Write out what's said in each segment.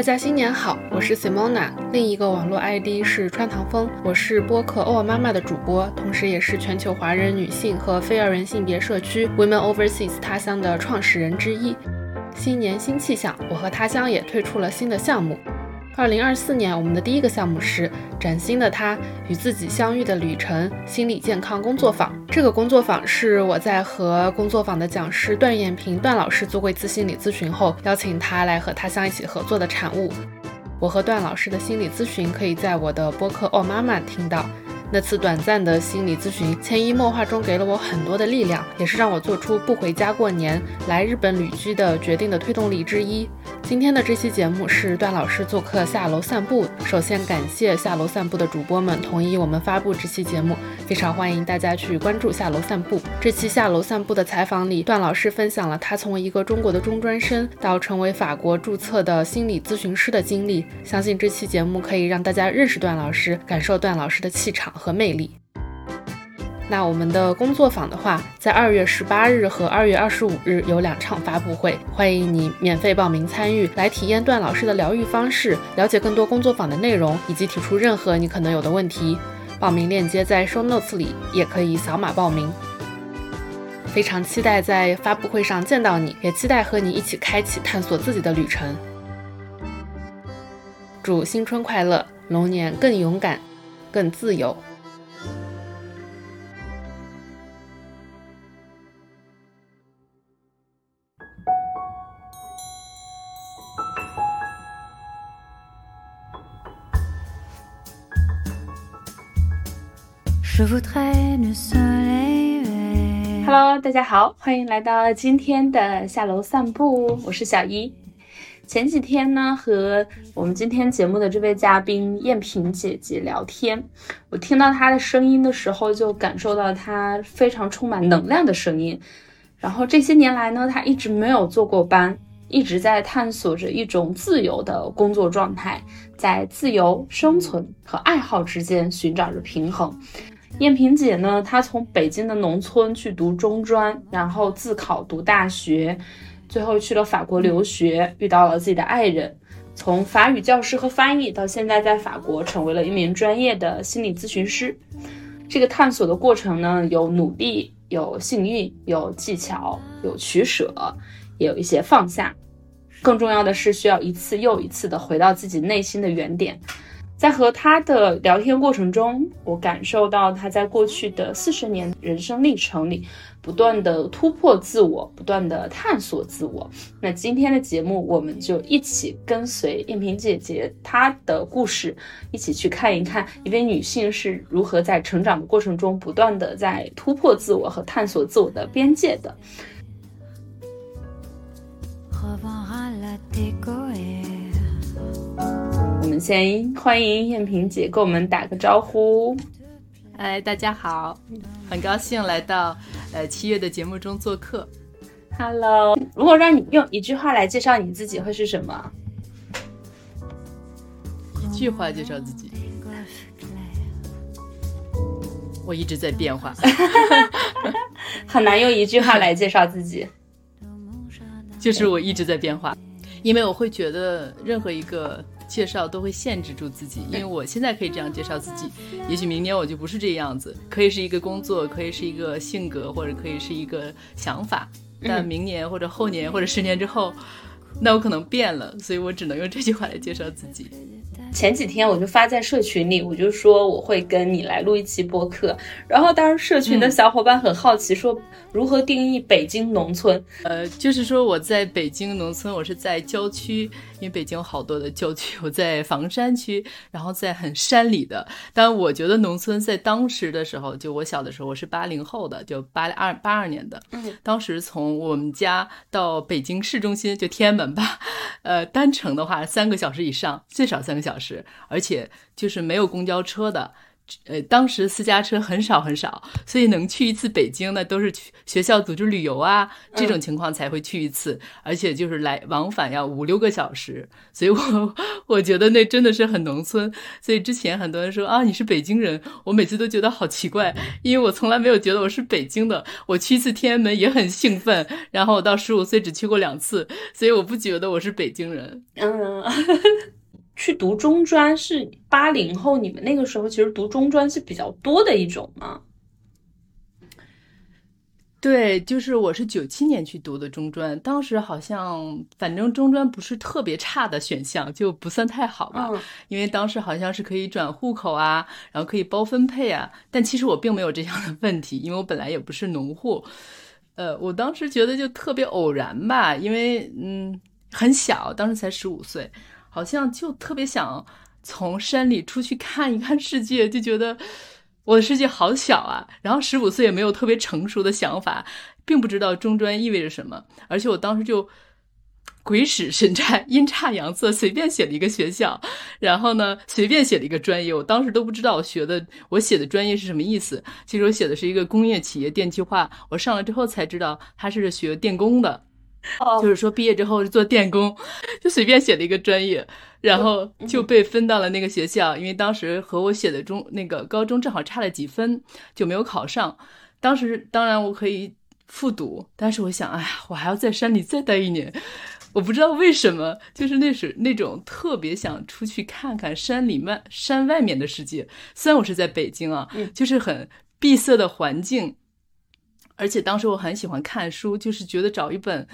大家新年好，我是 Simona，另一个网络 ID 是穿堂风，我是播客欧尔妈妈的主播，同时也是全球华人女性和非二元性别社区 Women Overseas 他乡的创始人之一。新年新气象，我和他乡也推出了新的项目。二零二四年，我们的第一个项目是崭新的他与自己相遇的旅程心理健康工作坊。这个工作坊是我在和工作坊的讲师段艳平段老师做过一次心理咨询后，邀请他来和他乡一起合作的产物。我和段老师的心理咨询可以在我的播客哦妈妈听到。那次短暂的心理咨询，潜移默化中给了我很多的力量，也是让我做出不回家过年、来日本旅居的决定的推动力之一。今天的这期节目是段老师做客下楼散步。首先感谢下楼散步的主播们同意我们发布这期节目，非常欢迎大家去关注下楼散步。这期下楼散步的采访里，段老师分享了他从一个中国的中专生到成为法国注册的心理咨询师的经历。相信这期节目可以让大家认识段老师，感受段老师的气场和魅力。那我们的工作坊的话，在二月十八日和二月二十五日有两场发布会，欢迎你免费报名参与，来体验段老师的疗愈方式，了解更多工作坊的内容，以及提出任何你可能有的问题。报名链接在 show notes 里，也可以扫码报名。非常期待在发布会上见到你，也期待和你一起开启探索自己的旅程。祝新春快乐，龙年更勇敢，更自由。Hello，大家好，欢迎来到今天的下楼散步，我是小一。前几天呢，和我们今天节目的这位嘉宾燕萍姐姐聊天，我听到她的声音的时候，就感受到她非常充满能量的声音。然后这些年来呢，她一直没有做过班，一直在探索着一种自由的工作状态，在自由、生存和爱好之间寻找着平衡。燕萍姐呢，她从北京的农村去读中专，然后自考读大学，最后去了法国留学，遇到了自己的爱人，从法语教师和翻译到现在在法国成为了一名专业的心理咨询师。这个探索的过程呢，有努力，有幸运，有技巧，有取舍，也有一些放下。更重要的是，需要一次又一次的回到自己内心的原点。在和他的聊天过程中，我感受到他在过去的四十年人生历程里，不断的突破自我，不断的探索自我。那今天的节目，我们就一起跟随燕萍姐姐她的故事，一起去看一看一位女性是如何在成长的过程中，不断的在突破自我和探索自我的边界的。我们先欢迎燕萍姐跟我们打个招呼。哎，大家好，很高兴来到呃七月的节目中做客。Hello，如果让你用一句话来介绍你自己，会是什么？一句话介绍自己，我一直在变化，很难用一句话来介绍自己。就是我一直在变化，因为我会觉得任何一个。介绍都会限制住自己，因为我现在可以这样介绍自己，也许明年我就不是这样子，可以是一个工作，可以是一个性格，或者可以是一个想法，但明年或者后年或者十年之后，那我可能变了，所以我只能用这句话来介绍自己。前几天我就发在社群里，我就说我会跟你来录一期播客，然后当时社群的小伙伴很好奇，说如何定义北京农村？呃，就是说我在北京农村，我是在郊区，因为北京有好多的郊区，我在房山区，然后在很山里的。但我觉得农村在当时的时候，就我小的时候，我是八零后的，就八二八二年的，嗯，当时从我们家到北京市中心，就天安门吧，呃，单程的话三个小时以上，最少三个小时。而且就是没有公交车的，呃，当时私家车很少很少，所以能去一次北京呢，都是去学校组织旅游啊，这种情况才会去一次，而且就是来往返要五六个小时，所以我我觉得那真的是很农村。所以之前很多人说啊，你是北京人，我每次都觉得好奇怪，因为我从来没有觉得我是北京的。我去一次天安门也很兴奋，然后我到十五岁只去过两次，所以我不觉得我是北京人。嗯。去读中专是八零后，你们那个时候其实读中专是比较多的一种吗？对，就是我是九七年去读的中专，当时好像反正中专不是特别差的选项，就不算太好吧。因为当时好像是可以转户口啊，然后可以包分配啊。但其实我并没有这样的问题，因为我本来也不是农户。呃，我当时觉得就特别偶然吧，因为嗯很小，当时才十五岁。好像就特别想从山里出去看一看世界，就觉得我的世界好小啊。然后十五岁也没有特别成熟的想法，并不知道中专意味着什么。而且我当时就鬼使神差、阴差阳错，随便写了一个学校，然后呢，随便写了一个专业。我当时都不知道我学的、我写的专业是什么意思。其实我写的是一个工业企业电气化，我上了之后才知道他是学电工的。就是说，毕业之后是做电工，就随便写了一个专业，然后就被分到了那个学校。因为当时和我写的中那个高中正好差了几分，就没有考上。当时当然我可以复读，但是我想，哎呀，我还要在山里再待一年。我不知道为什么，就是那时那种特别想出去看看山里面山外面的世界。虽然我是在北京啊，就是很闭塞的环境。而且当时我很喜欢看书，就是觉得找一本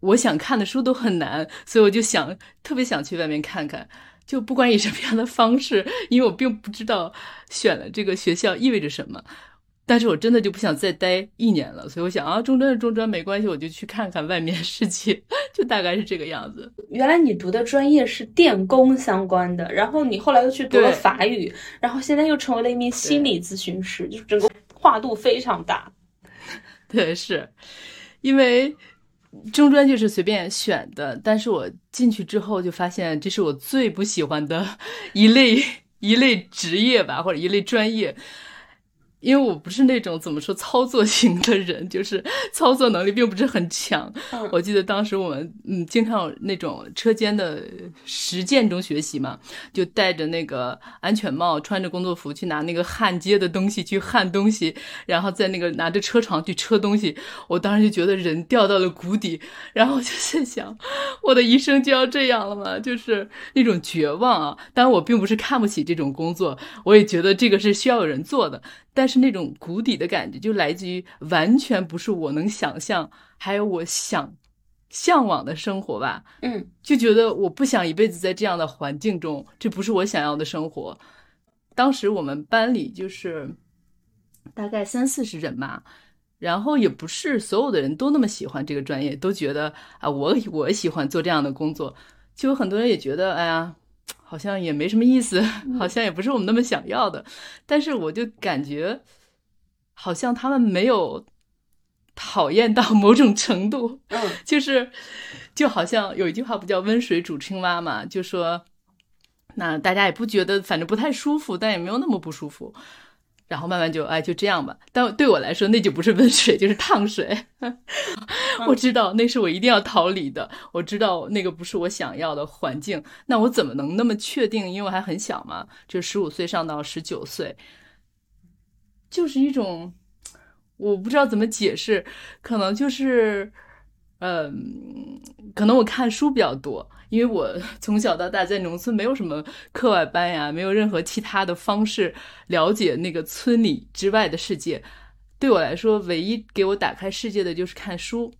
我想看的书都很难，所以我就想特别想去外面看看，就不管以什么样的方式，因为我并不知道选了这个学校意味着什么，但是我真的就不想再待一年了，所以我想啊，中专是中专，没关系，我就去看看外面世界，就大概是这个样子。原来你读的专业是电工相关的，然后你后来又去读了法语，然后现在又成为了一名心理咨询师，就是整个跨度非常大。对，是因为中专就是随便选的，但是我进去之后就发现，这是我最不喜欢的 一类一类职业吧，或者一类专业。因为我不是那种怎么说操作型的人，就是操作能力并不是很强。我记得当时我们嗯经常有那种车间的实践中学习嘛，就戴着那个安全帽，穿着工作服去拿那个焊接的东西去焊东西，然后在那个拿着车床去车东西。我当时就觉得人掉到了谷底，然后就在想，我的一生就要这样了吗？就是那种绝望啊！当然我并不是看不起这种工作，我也觉得这个是需要有人做的。但是那种谷底的感觉，就来自于完全不是我能想象，还有我想向往的生活吧。嗯，就觉得我不想一辈子在这样的环境中，这不是我想要的生活。当时我们班里就是大概三四十人吧，然后也不是所有的人都那么喜欢这个专业，都觉得啊，我我喜欢做这样的工作。就有很多人也觉得，哎呀。好像也没什么意思，好像也不是我们那么想要的，但是我就感觉，好像他们没有讨厌到某种程度，嗯，就是，就好像有一句话不叫温水煮青蛙嘛，就说，那大家也不觉得，反正不太舒服，但也没有那么不舒服。然后慢慢就哎就这样吧，但对我来说那就不是温水，就是烫水。我知道那是我一定要逃离的，我知道那个不是我想要的环境。那我怎么能那么确定？因为我还很小嘛，就十五岁上到十九岁，就是一种我不知道怎么解释，可能就是。嗯，可能我看书比较多，因为我 从小到大在农村，没有什么课外班呀，没有任何其他的方式了解那个村里之外的世界。对我来说，唯一给我打开世界的就是看书，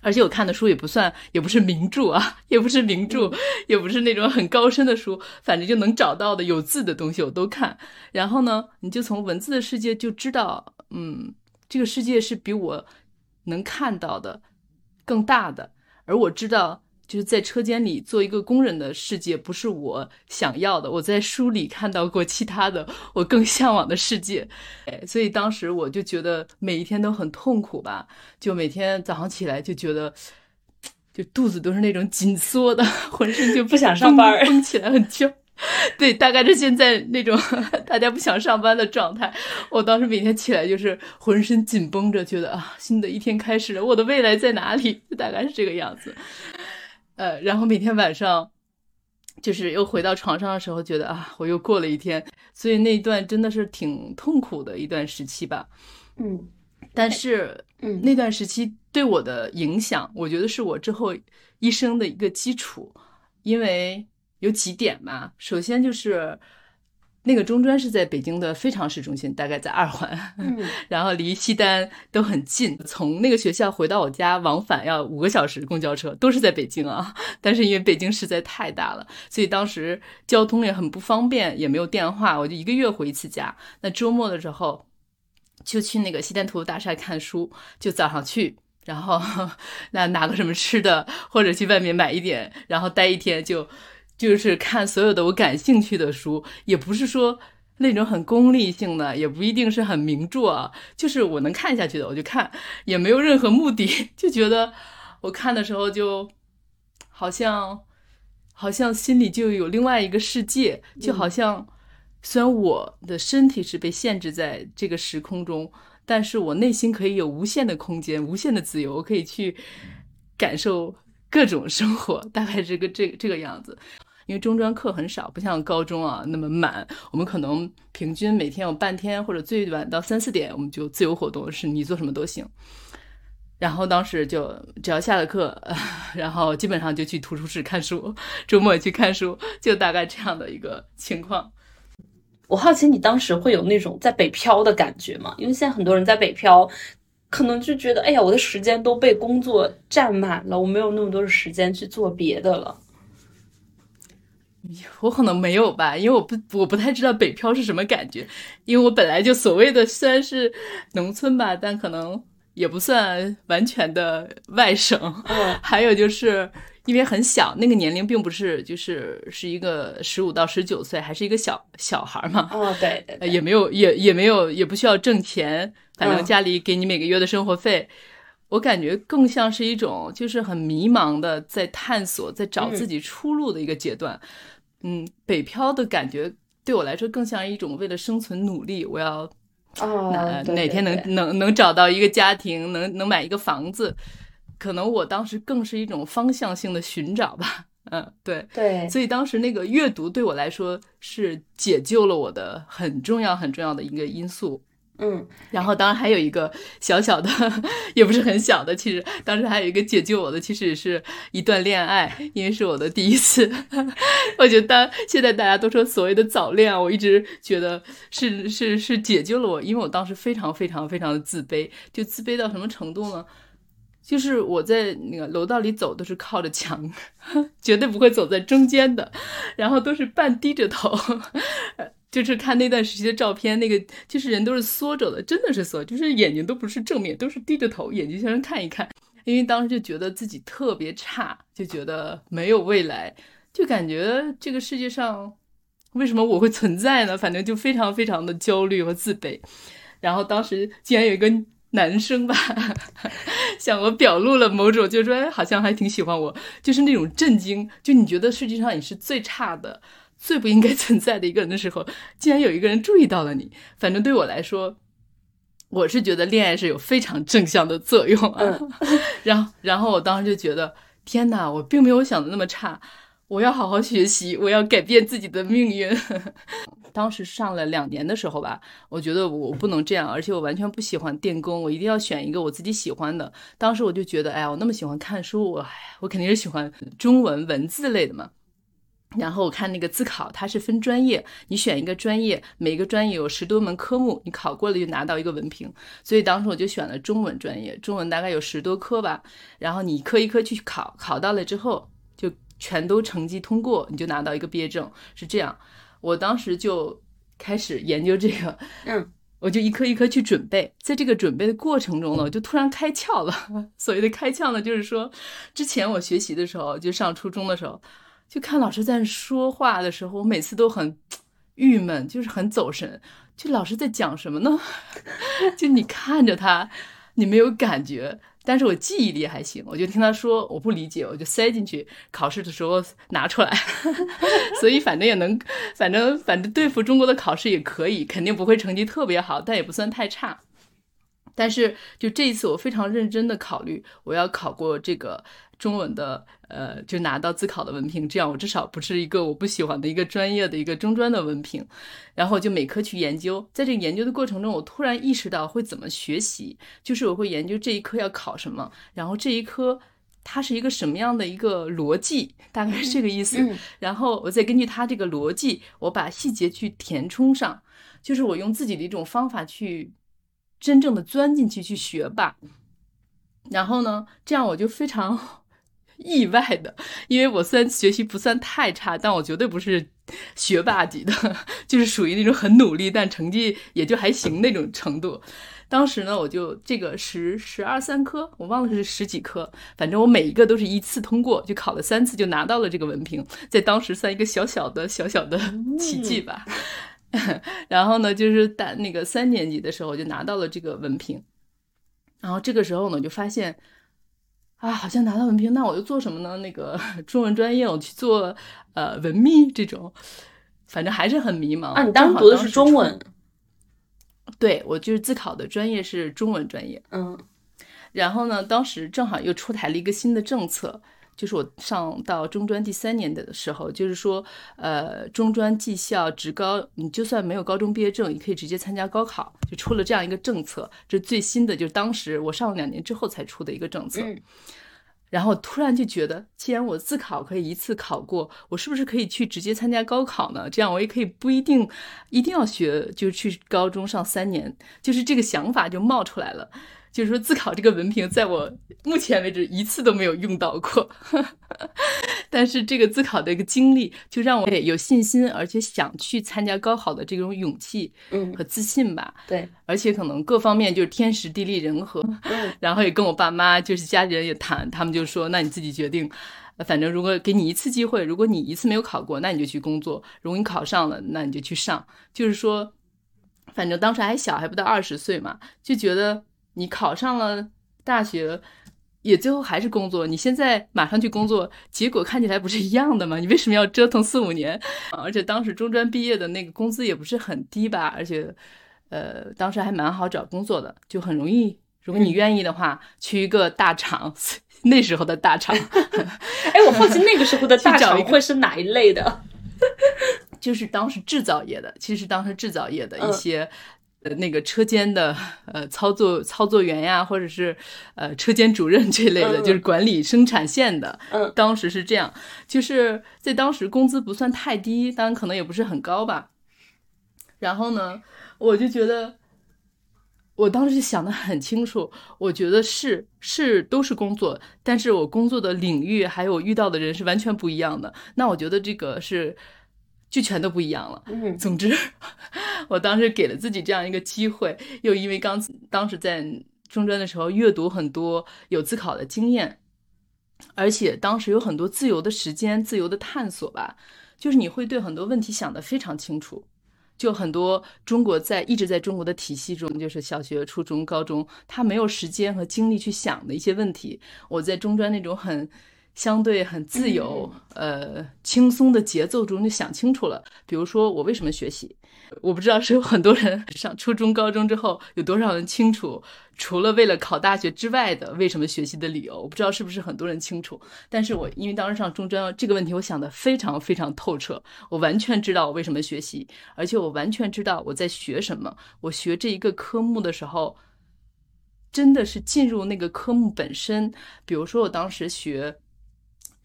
而且我看的书也不算，也不是名著啊，也不是名著，也不是那种很高深的书，反正就能找到的有字的东西我都看。然后呢，你就从文字的世界就知道，嗯，这个世界是比我能看到的。更大的，而我知道，就是在车间里做一个工人的世界不是我想要的。我在书里看到过其他的我更向往的世界，所以当时我就觉得每一天都很痛苦吧，就每天早上起来就觉得，就肚子都是那种紧缩的，浑身就不想上班，绷起来很焦。对，大概是现在那种 大家不想上班的状态。我当时每天起来就是浑身紧绷着，觉得啊，新的一天开始了，我的未来在哪里？大概是这个样子。呃，然后每天晚上就是又回到床上的时候，觉得啊，我又过了一天。所以那段真的是挺痛苦的一段时期吧。嗯，但是嗯那段时期对我的影响，我觉得是我之后一生的一个基础，因为。有几点嘛？首先就是那个中专是在北京的非常市中心，大概在二环，嗯，然后离西单都很近。从那个学校回到我家往返要五个小时公交车，都是在北京啊。但是因为北京实在太大了，所以当时交通也很不方便，也没有电话，我就一个月回一次家。那周末的时候就去那个西单图书大厦看书，就早上去，然后 那拿个什么吃的，或者去外面买一点，然后待一天就。就是看所有的我感兴趣的书，也不是说那种很功利性的，也不一定是很名著啊，就是我能看下去的我就看，也没有任何目的，就觉得我看的时候就好像好像心里就有另外一个世界，就好像虽然我的身体是被限制在这个时空中，但是我内心可以有无限的空间、无限的自由，我可以去感受各种生活，大概这个这这个样子。因为中专课很少，不像高中啊那么满。我们可能平均每天有半天，或者最晚到三四点，我们就自由活动，是你做什么都行。然后当时就只要下了课，然后基本上就去图书室看书，周末也去看书，就大概这样的一个情况。我好奇你当时会有那种在北漂的感觉吗？因为现在很多人在北漂，可能就觉得，哎呀，我的时间都被工作占满了，我没有那么多的时间去做别的了。我可能没有吧，因为我不我不太知道北漂是什么感觉，因为我本来就所谓的虽然是农村吧，但可能也不算完全的外省。嗯，还有就是因为很小，那个年龄并不是就是是一个十五到十九岁，还是一个小小孩嘛。哦，对对，也没有也也没有也不需要挣钱，反正家里给你每个月的生活费。我感觉更像是一种就是很迷茫的在探索，在找自己出路的一个阶段。嗯，北漂的感觉对我来说更像一种为了生存努力。我要哪哪天能能能找到一个家庭，能能买一个房子，可能我当时更是一种方向性的寻找吧。嗯，对 对，所以当时那个阅读对我来说是解救了我的很重要很重要的一个因素。嗯，然后当然还有一个小小的，也不是很小的，其实当时还有一个解救我的，其实也是一段恋爱，因为是我的第一次。我觉得当现在大家都说所谓的早恋，我一直觉得是是是解救了我，因为我当时非常非常非常的自卑，就自卑到什么程度呢？就是我在那个楼道里走都是靠着墙，绝对不会走在中间的，然后都是半低着头。就是看那段时期的照片，那个就是人都是缩着的，真的是缩，就是眼睛都不是正面，都是低着头，眼睛向上看一看。因为当时就觉得自己特别差，就觉得没有未来，就感觉这个世界上为什么我会存在呢？反正就非常非常的焦虑和自卑。然后当时竟然有一个男生吧，向我表露了某种，就是说好像还挺喜欢我，就是那种震惊，就你觉得世界上你是最差的。最不应该存在的一个人的时候，竟然有一个人注意到了你。反正对我来说，我是觉得恋爱是有非常正向的作用啊。然后，然后我当时就觉得，天哪，我并没有想的那么差。我要好好学习，我要改变自己的命运。当时上了两年的时候吧，我觉得我不能这样，而且我完全不喜欢电工，我一定要选一个我自己喜欢的。当时我就觉得，哎呀，我那么喜欢看书，我我肯定是喜欢中文文字类的嘛。然后我看那个自考，它是分专业，你选一个专业，每个专业有十多门科目，你考过了就拿到一个文凭。所以当时我就选了中文专业，中文大概有十多科吧。然后你一科一科去考，考到了之后就全都成绩通过，你就拿到一个毕业证，是这样。我当时就开始研究这个，嗯，我就一科一科去准备，在这个准备的过程中呢，我就突然开窍了。所谓的开窍呢，就是说之前我学习的时候，就上初中的时候。就看老师在说话的时候，我每次都很郁闷，就是很走神。就老师在讲什么呢？就你看着他，你没有感觉，但是我记忆力还行，我就听他说我不理解，我就塞进去，考试的时候拿出来，所以反正也能，反正反正对付中国的考试也可以，肯定不会成绩特别好，但也不算太差。但是就这一次，我非常认真的考虑，我要考过这个中文的，呃，就拿到自考的文凭，这样我至少不是一个我不喜欢的一个专业的一个中专的文凭。然后就每科去研究，在这个研究的过程中，我突然意识到会怎么学习，就是我会研究这一科要考什么，然后这一科它是一个什么样的一个逻辑，大概是这个意思。然后我再根据它这个逻辑，我把细节去填充上，就是我用自己的一种方法去。真正的钻进去去学吧，然后呢，这样我就非常 意外的，因为我虽然学习不算太差，但我绝对不是学霸级的，就是属于那种很努力，但成绩也就还行那种程度。当时呢，我就这个十十二三科，我忘了是十几科，反正我每一个都是一次通过，就考了三次就拿到了这个文凭，在当时算一个小小的小小的奇迹吧。然后呢，就是大那个三年级的时候就拿到了这个文凭，然后这个时候呢，就发现啊，好像拿到文凭，那我就做什么呢？那个 中文专业，我去做呃文秘这种，反正还是很迷茫啊。你当时读的是中文？对，我就是自考的专业是中文专业。嗯，然后呢，当时正好又出台了一个新的政策。就是我上到中专第三年的时候，就是说，呃，中专技校、职高，你就算没有高中毕业证，也可以直接参加高考，就出了这样一个政策。这最新的，就是当时我上了两年之后才出的一个政策。然后突然就觉得，既然我自考可以一次考过，我是不是可以去直接参加高考呢？这样我也可以不一定一定要学，就去高中上三年，就是这个想法就冒出来了。就是说，自考这个文凭，在我目前为止一次都没有用到过，但是这个自考的一个经历，就让我有信心，而且想去参加高考的这种勇气，嗯，和自信吧。对，而且可能各方面就是天时地利人和，然后也跟我爸妈，就是家里人也谈，他们就说，那你自己决定，反正如果给你一次机会，如果你一次没有考过，那你就去工作；如果你考上了，那你就去上。就是说，反正当时还小，还不到二十岁嘛，就觉得。你考上了大学，也最后还是工作。你现在马上去工作，结果看起来不是一样的吗？你为什么要折腾四五年？而且当时中专毕业的那个工资也不是很低吧？而且，呃，当时还蛮好找工作的，就很容易。如果你愿意的话，去一个大厂，那时候的大厂。哎，我好奇那个时候的 大厂会是哪一类的？就是当时制造业的，其实当时制造业的一些。那个车间的呃操作操作员呀，或者是呃车间主任这类的，就是管理生产线的。嗯，当时是这样，就是在当时工资不算太低，当然可能也不是很高吧。然后呢，我就觉得，我当时想的很清楚，我觉得是是都是工作，但是我工作的领域还有遇到的人是完全不一样的。那我觉得这个是。就全都不一样了。嗯，总之，我当时给了自己这样一个机会，又因为刚当时在中专的时候阅读很多有自考的经验，而且当时有很多自由的时间、自由的探索吧，就是你会对很多问题想得非常清楚。就很多中国在一直在中国的体系中，就是小学、初中、高中，他没有时间和精力去想的一些问题，我在中专那种很。相对很自由，呃，轻松的节奏中就想清楚了。比如说，我为什么学习？我不知道是有很多人上初中、高中之后，有多少人清楚，除了为了考大学之外的为什么学习的理由？我不知道是不是很多人清楚。但是我因为当时上中专，这个问题我想的非常非常透彻，我完全知道我为什么学习，而且我完全知道我在学什么。我学这一个科目的时候，真的是进入那个科目本身。比如说，我当时学。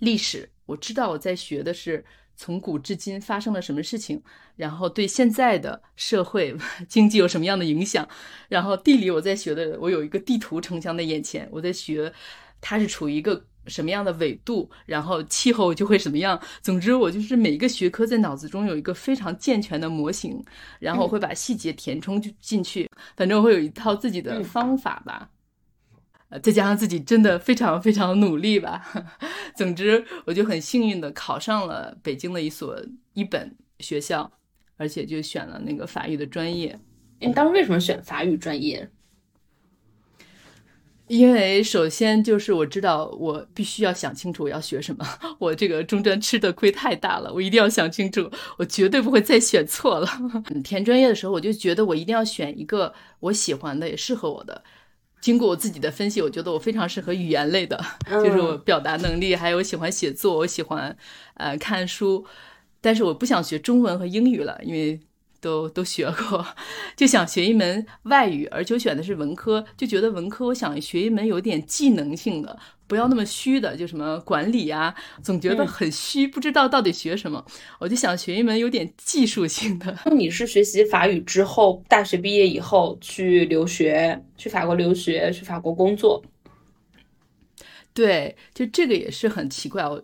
历史，我知道我在学的是从古至今发生了什么事情，然后对现在的社会 经济有什么样的影响。然后地理，我在学的，我有一个地图呈现在眼前，我在学它是处于一个什么样的纬度，然后气候就会什么样。总之，我就是每一个学科在脑子中有一个非常健全的模型，然后会把细节填充进去。反正我会有一套自己的方法吧。再加上自己真的非常非常努力吧，总之我就很幸运的考上了北京的一所一本学校，而且就选了那个法语的专业。你当时为什么选法语专业？因为首先就是我知道我必须要想清楚我要学什么，我这个中专吃的亏太大了，我一定要想清楚，我绝对不会再选错了。填专业的时候，我就觉得我一定要选一个我喜欢的也适合我的。经过我自己的分析，我觉得我非常适合语言类的，就是我表达能力，还有我喜欢写作，我喜欢呃看书，但是我不想学中文和英语了，因为。都都学过，就想学一门外语，而且选的是文科，就觉得文科我想学一门有点技能性的，不要那么虚的，就什么管理啊，总觉得很虚，不知道到底学什么，我就想学一门有点技术性的。那你是学习法语之后，大学毕业以后去留学，去法国留学，去法国工作？对，就这个也是很奇怪，我。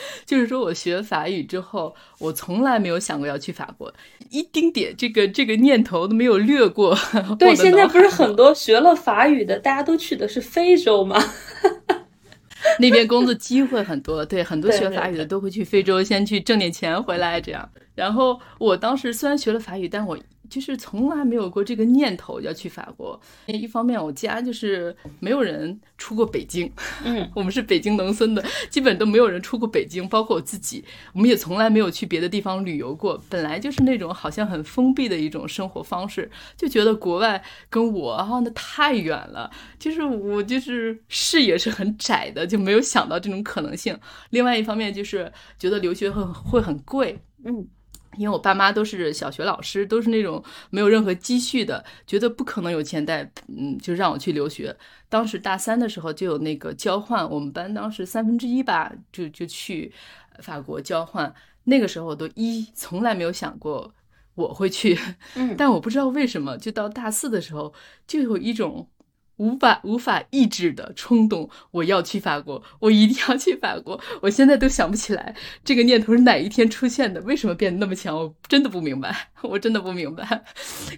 就是说，我学法语之后，我从来没有想过要去法国，一丁点这个这个念头都没有掠过。对，现在不是很多学了法语的，大家都去的是非洲吗？那边工作机会很多，对，很多学法语的都会去非洲，先去挣点钱回来这样。然后我当时虽然学了法语，但我。就是从来没有过这个念头要去法国。一方面，我家就是没有人出过北京，嗯，我们是北京农村的，基本都没有人出过北京，包括我自己，我们也从来没有去别的地方旅游过。本来就是那种好像很封闭的一种生活方式，就觉得国外跟我啊那太远了，就是我就是视野是很窄的，就没有想到这种可能性。另外一方面就是觉得留学会会很贵，嗯。因为我爸妈都是小学老师，都是那种没有任何积蓄的，觉得不可能有钱带，嗯，就让我去留学。当时大三的时候就有那个交换，我们班当时三分之一吧，就就去法国交换。那个时候我都一从来没有想过我会去，嗯，但我不知道为什么，就到大四的时候就有一种。无法无法抑制的冲动，我要去法国，我一定要去法国。我现在都想不起来这个念头是哪一天出现的，为什么变得那么强？我真的不明白，我真的不明白。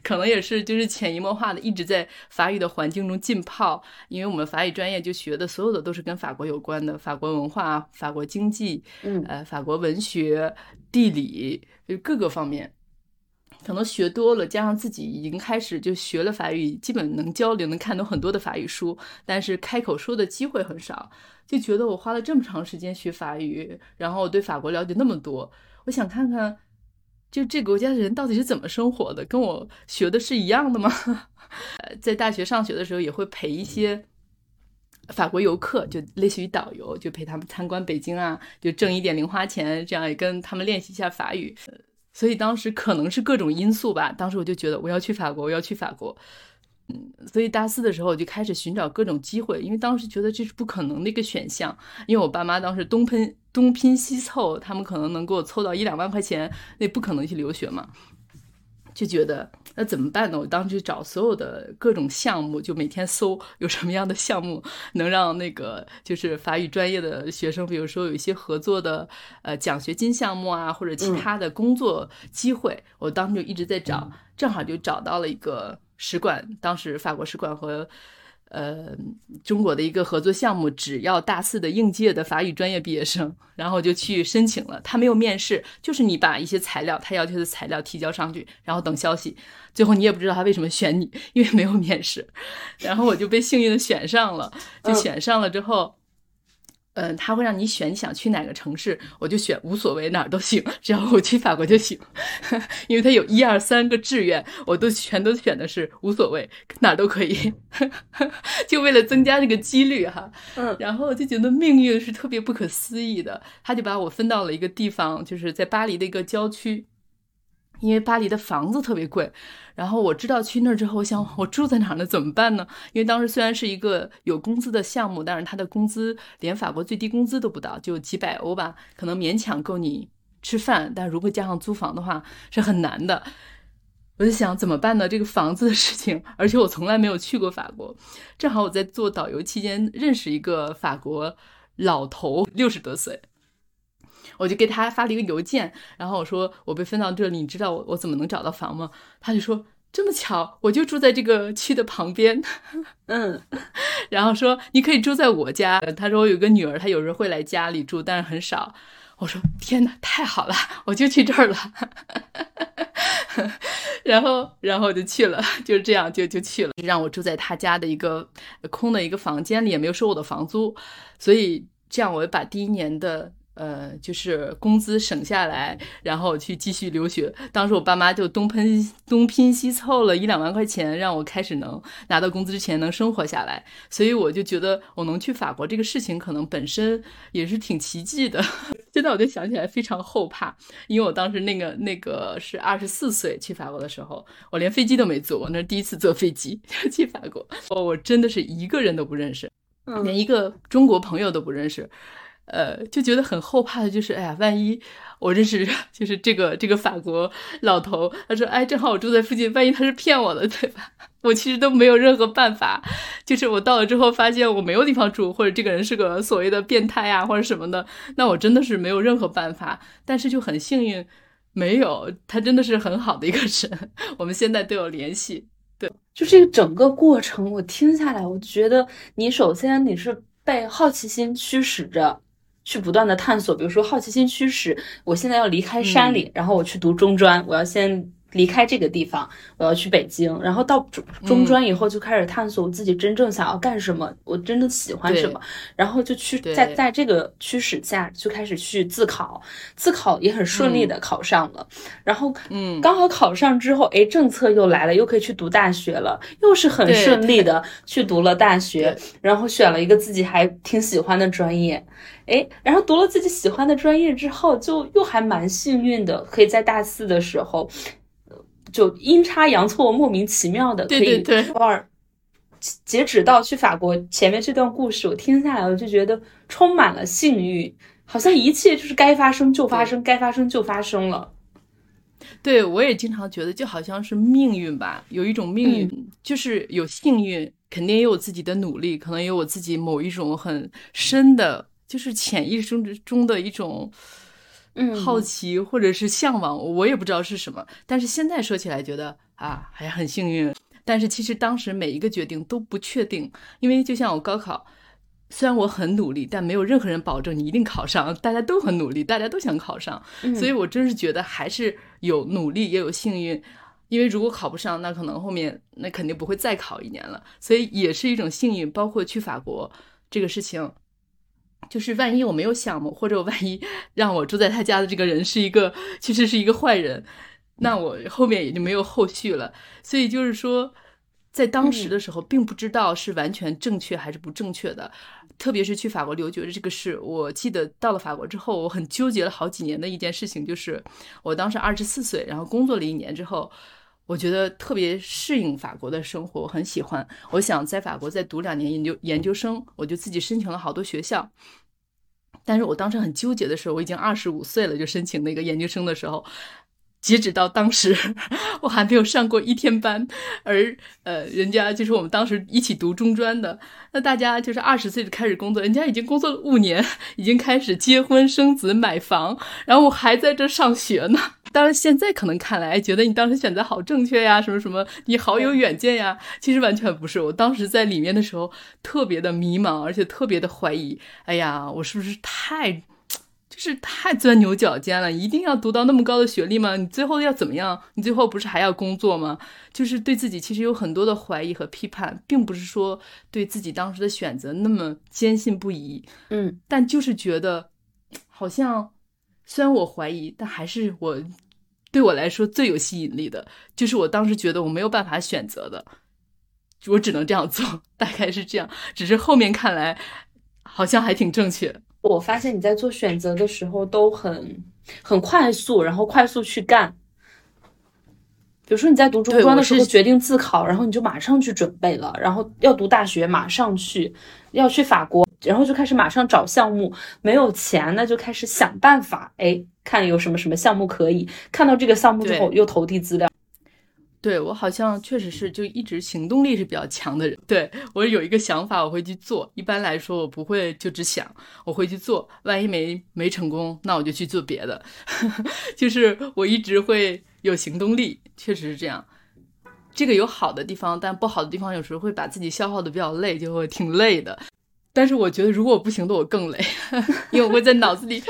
可能也是就是潜移默化的一直在法语的环境中浸泡，因为我们法语专业就学的所有的都是跟法国有关的，法国文化、法国经济，嗯，呃，法国文学、地理，就各个方面。可能学多了，加上自己已经开始就学了法语，基本能交流，能看懂很多的法语书，但是开口说的机会很少。就觉得我花了这么长时间学法语，然后我对法国了解那么多，我想看看，就这国家的人到底是怎么生活的，跟我学的是一样的吗？在大学上学的时候也会陪一些法国游客，就类似于导游，就陪他们参观北京啊，就挣一点零花钱，这样也跟他们练习一下法语。所以当时可能是各种因素吧，当时我就觉得我要去法国，我要去法国。嗯，所以大四的时候我就开始寻找各种机会，因为当时觉得这是不可能的一个选项，因为我爸妈当时东喷东拼西凑，他们可能能给我凑到一两万块钱，那不可能去留学嘛。就觉得那怎么办呢？我当时就找所有的各种项目，就每天搜有什么样的项目能让那个就是法语专业的学生，比如说有一些合作的呃奖学金项目啊，或者其他的工作机会，我当时就一直在找，正好就找到了一个使馆，当时法国使馆和。呃，中国的一个合作项目，只要大四的应届的法语专业毕业生，然后就去申请了。他没有面试，就是你把一些材料，他要求的材料提交上去，然后等消息。最后你也不知道他为什么选你，因为没有面试。然后我就被幸运的选上了，就选上了之后。嗯，他会让你选你想去哪个城市，我就选无所谓哪儿都行，只要我去法国就行，因为他有一二三个志愿，我都全都选的是无所谓哪儿都可以，就为了增加这个几率哈。嗯，然后我就觉得命运是特别不可思议的，他就把我分到了一个地方，就是在巴黎的一个郊区。因为巴黎的房子特别贵，然后我知道去那儿之后，我想我住在哪儿呢？怎么办呢？因为当时虽然是一个有工资的项目，但是他的工资连法国最低工资都不到，就几百欧吧，可能勉强够你吃饭。但如果加上租房的话，是很难的。我就想怎么办呢？这个房子的事情，而且我从来没有去过法国。正好我在做导游期间认识一个法国老头，六十多岁。我就给他发了一个邮件，然后我说我被分到这里，你知道我我怎么能找到房吗？他就说这么巧，我就住在这个区的旁边，嗯，然后说你可以住在我家。他说我有个女儿，她有时候会来家里住，但是很少。我说天哪，太好了，我就去这儿了。然后，然后我就去了，就是这样就就去了，让我住在他家的一个空的一个房间里，也没有收我的房租，所以这样我把第一年的。呃，就是工资省下来，然后去继续留学。当时我爸妈就东拼东拼西凑了一两万块钱，让我开始能拿到工资之前能生活下来。所以我就觉得我能去法国这个事情，可能本身也是挺奇迹的。现在我就想起来非常后怕，因为我当时那个那个是二十四岁去法国的时候，我连飞机都没坐，我那是第一次坐飞机 去法国。哦，我真的是一个人都不认识，连一个中国朋友都不认识。呃，就觉得很后怕的，就是哎呀，万一我认识 就是这个这个法国老头，他说哎，正好我住在附近，万一他是骗我的，对吧？我其实都没有任何办法，就是我到了之后发现我没有地方住，或者这个人是个所谓的变态啊，或者什么的，那我真的是没有任何办法。但是就很幸运，没有他真的是很好的一个人，我们现在都有联系。对，就这个整个过程，我听下来，我觉得你首先你是被好奇心驱使着。去不断的探索，比如说好奇心驱使，我现在要离开山里，然后我去读中专，我要先。离开这个地方，我要去北京，然后到中中专以后就开始探索我自己真正想要干什么，我真的喜欢什么，然后就去在在这个驱使下就开始去自考，自考也很顺利的考上了，然后嗯，刚好考上之后，哎，政策又来了，又可以去读大学了，又是很顺利的去读了大学，然后选了一个自己还挺喜欢的专业，哎，然后读了自己喜欢的专业之后，就又还蛮幸运的，可以在大四的时候。就阴差阳错，莫名其妙的可以初二，截止到去法国前面这段故事，我听下来我就觉得充满了幸运，好像一切就是该发生就发生，该发生就发生了。对我也经常觉得，就好像是命运吧，有一种命运，就是有幸运，肯定也有自己的努力，可能有我自己某一种很深的，就是潜意识中的一种。好奇或者是向往，我也不知道是什么。但是现在说起来，觉得啊还很幸运。但是其实当时每一个决定都不确定，因为就像我高考，虽然我很努力，但没有任何人保证你一定考上。大家都很努力，大家都想考上，所以我真是觉得还是有努力也有幸运。因为如果考不上，那可能后面那肯定不会再考一年了，所以也是一种幸运。包括去法国这个事情。就是万一我没有项目，或者我万一 让我住在他家的这个人是一个，其实是一个坏人，那我后面也就没有后续了。所以就是说，在当时的时候，并不知道是完全正确还是不正确的。特别是去法国留学的这个事，我记得到了法国之后，我很纠结了好几年的一件事情，就是我当时二十四岁，然后工作了一年之后。我觉得特别适应法国的生活，我很喜欢。我想在法国再读两年研究研究生，我就自己申请了好多学校。但是我当时很纠结的时候，我已经二十五岁了，就申请那个研究生的时候，截止到当时 我还没有上过一天班，而呃，人家就是我们当时一起读中专的，那大家就是二十岁就开始工作，人家已经工作了五年，已经开始结婚生子买房，然后我还在这上学呢。当然，现在可能看来觉得你当时选择好正确呀，什么什么，你好有远见呀。其实完全不是，我当时在里面的时候特别的迷茫，而且特别的怀疑。哎呀，我是不是太，就是太钻牛角尖了？一定要读到那么高的学历吗？你最后要怎么样？你最后不是还要工作吗？就是对自己其实有很多的怀疑和批判，并不是说对自己当时的选择那么坚信不疑。嗯，但就是觉得好像。虽然我怀疑，但还是我对我来说最有吸引力的，就是我当时觉得我没有办法选择的，我只能这样做，大概是这样。只是后面看来，好像还挺正确。我发现你在做选择的时候都很很快速，然后快速去干。比如说你在读中专的时候决定自考，然后你就马上去准备了，然后要读大学马上去，要去法国。然后就开始马上找项目，没有钱那就开始想办法，哎，看有什么什么项目可以。看到这个项目之后，又投递资料。对我好像确实是就一直行动力是比较强的人。对我有一个想法，我会去做。一般来说，我不会就只想，我会去做。万一没没成功，那我就去做别的。就是我一直会有行动力，确实是这样。这个有好的地方，但不好的地方有时候会把自己消耗的比较累，就会挺累的。但是我觉得如果我不行动，我更累，因为我会在脑子里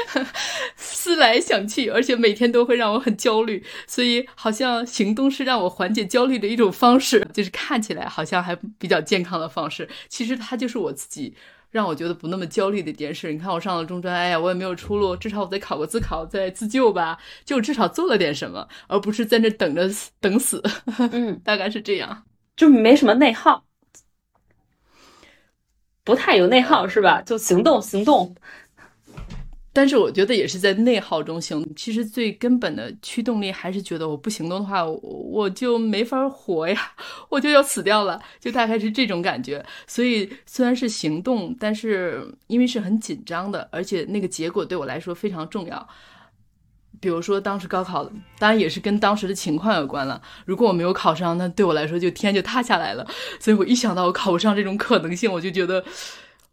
思来想去，而且每天都会让我很焦虑。所以好像行动是让我缓解焦虑的一种方式，就是看起来好像还比较健康的方式。其实它就是我自己让我觉得不那么焦虑的一件事。你看我上了中专，哎呀，我也没有出路，至少我得考个自考，再自救吧，就至少做了点什么，而不是在那等着等死。嗯，大概是这样，就没什么内耗。不太有内耗是吧？就行动行动，但是我觉得也是在内耗中行。其实最根本的驱动力还是觉得我不行动的话，我就没法活呀，我就要死掉了，就大概是这种感觉。所以虽然是行动，但是因为是很紧张的，而且那个结果对我来说非常重要。比如说当时高考，当然也是跟当时的情况有关了。如果我没有考上，那对我来说就天就塌下来了。所以我一想到我考不上这种可能性，我就觉得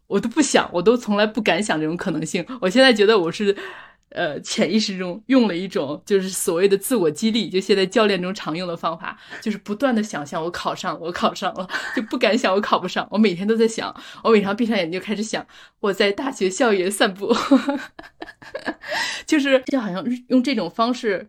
我都不想，我都从来不敢想这种可能性。我现在觉得我是。呃，潜意识中用了一种就是所谓的自我激励，就现在教练中常用的方法，就是不断的想象我考上，我考上了，就不敢想我考不上。我每天都在想，我每天闭上眼睛就开始想我在大学校园散步，就是就好像用这种方式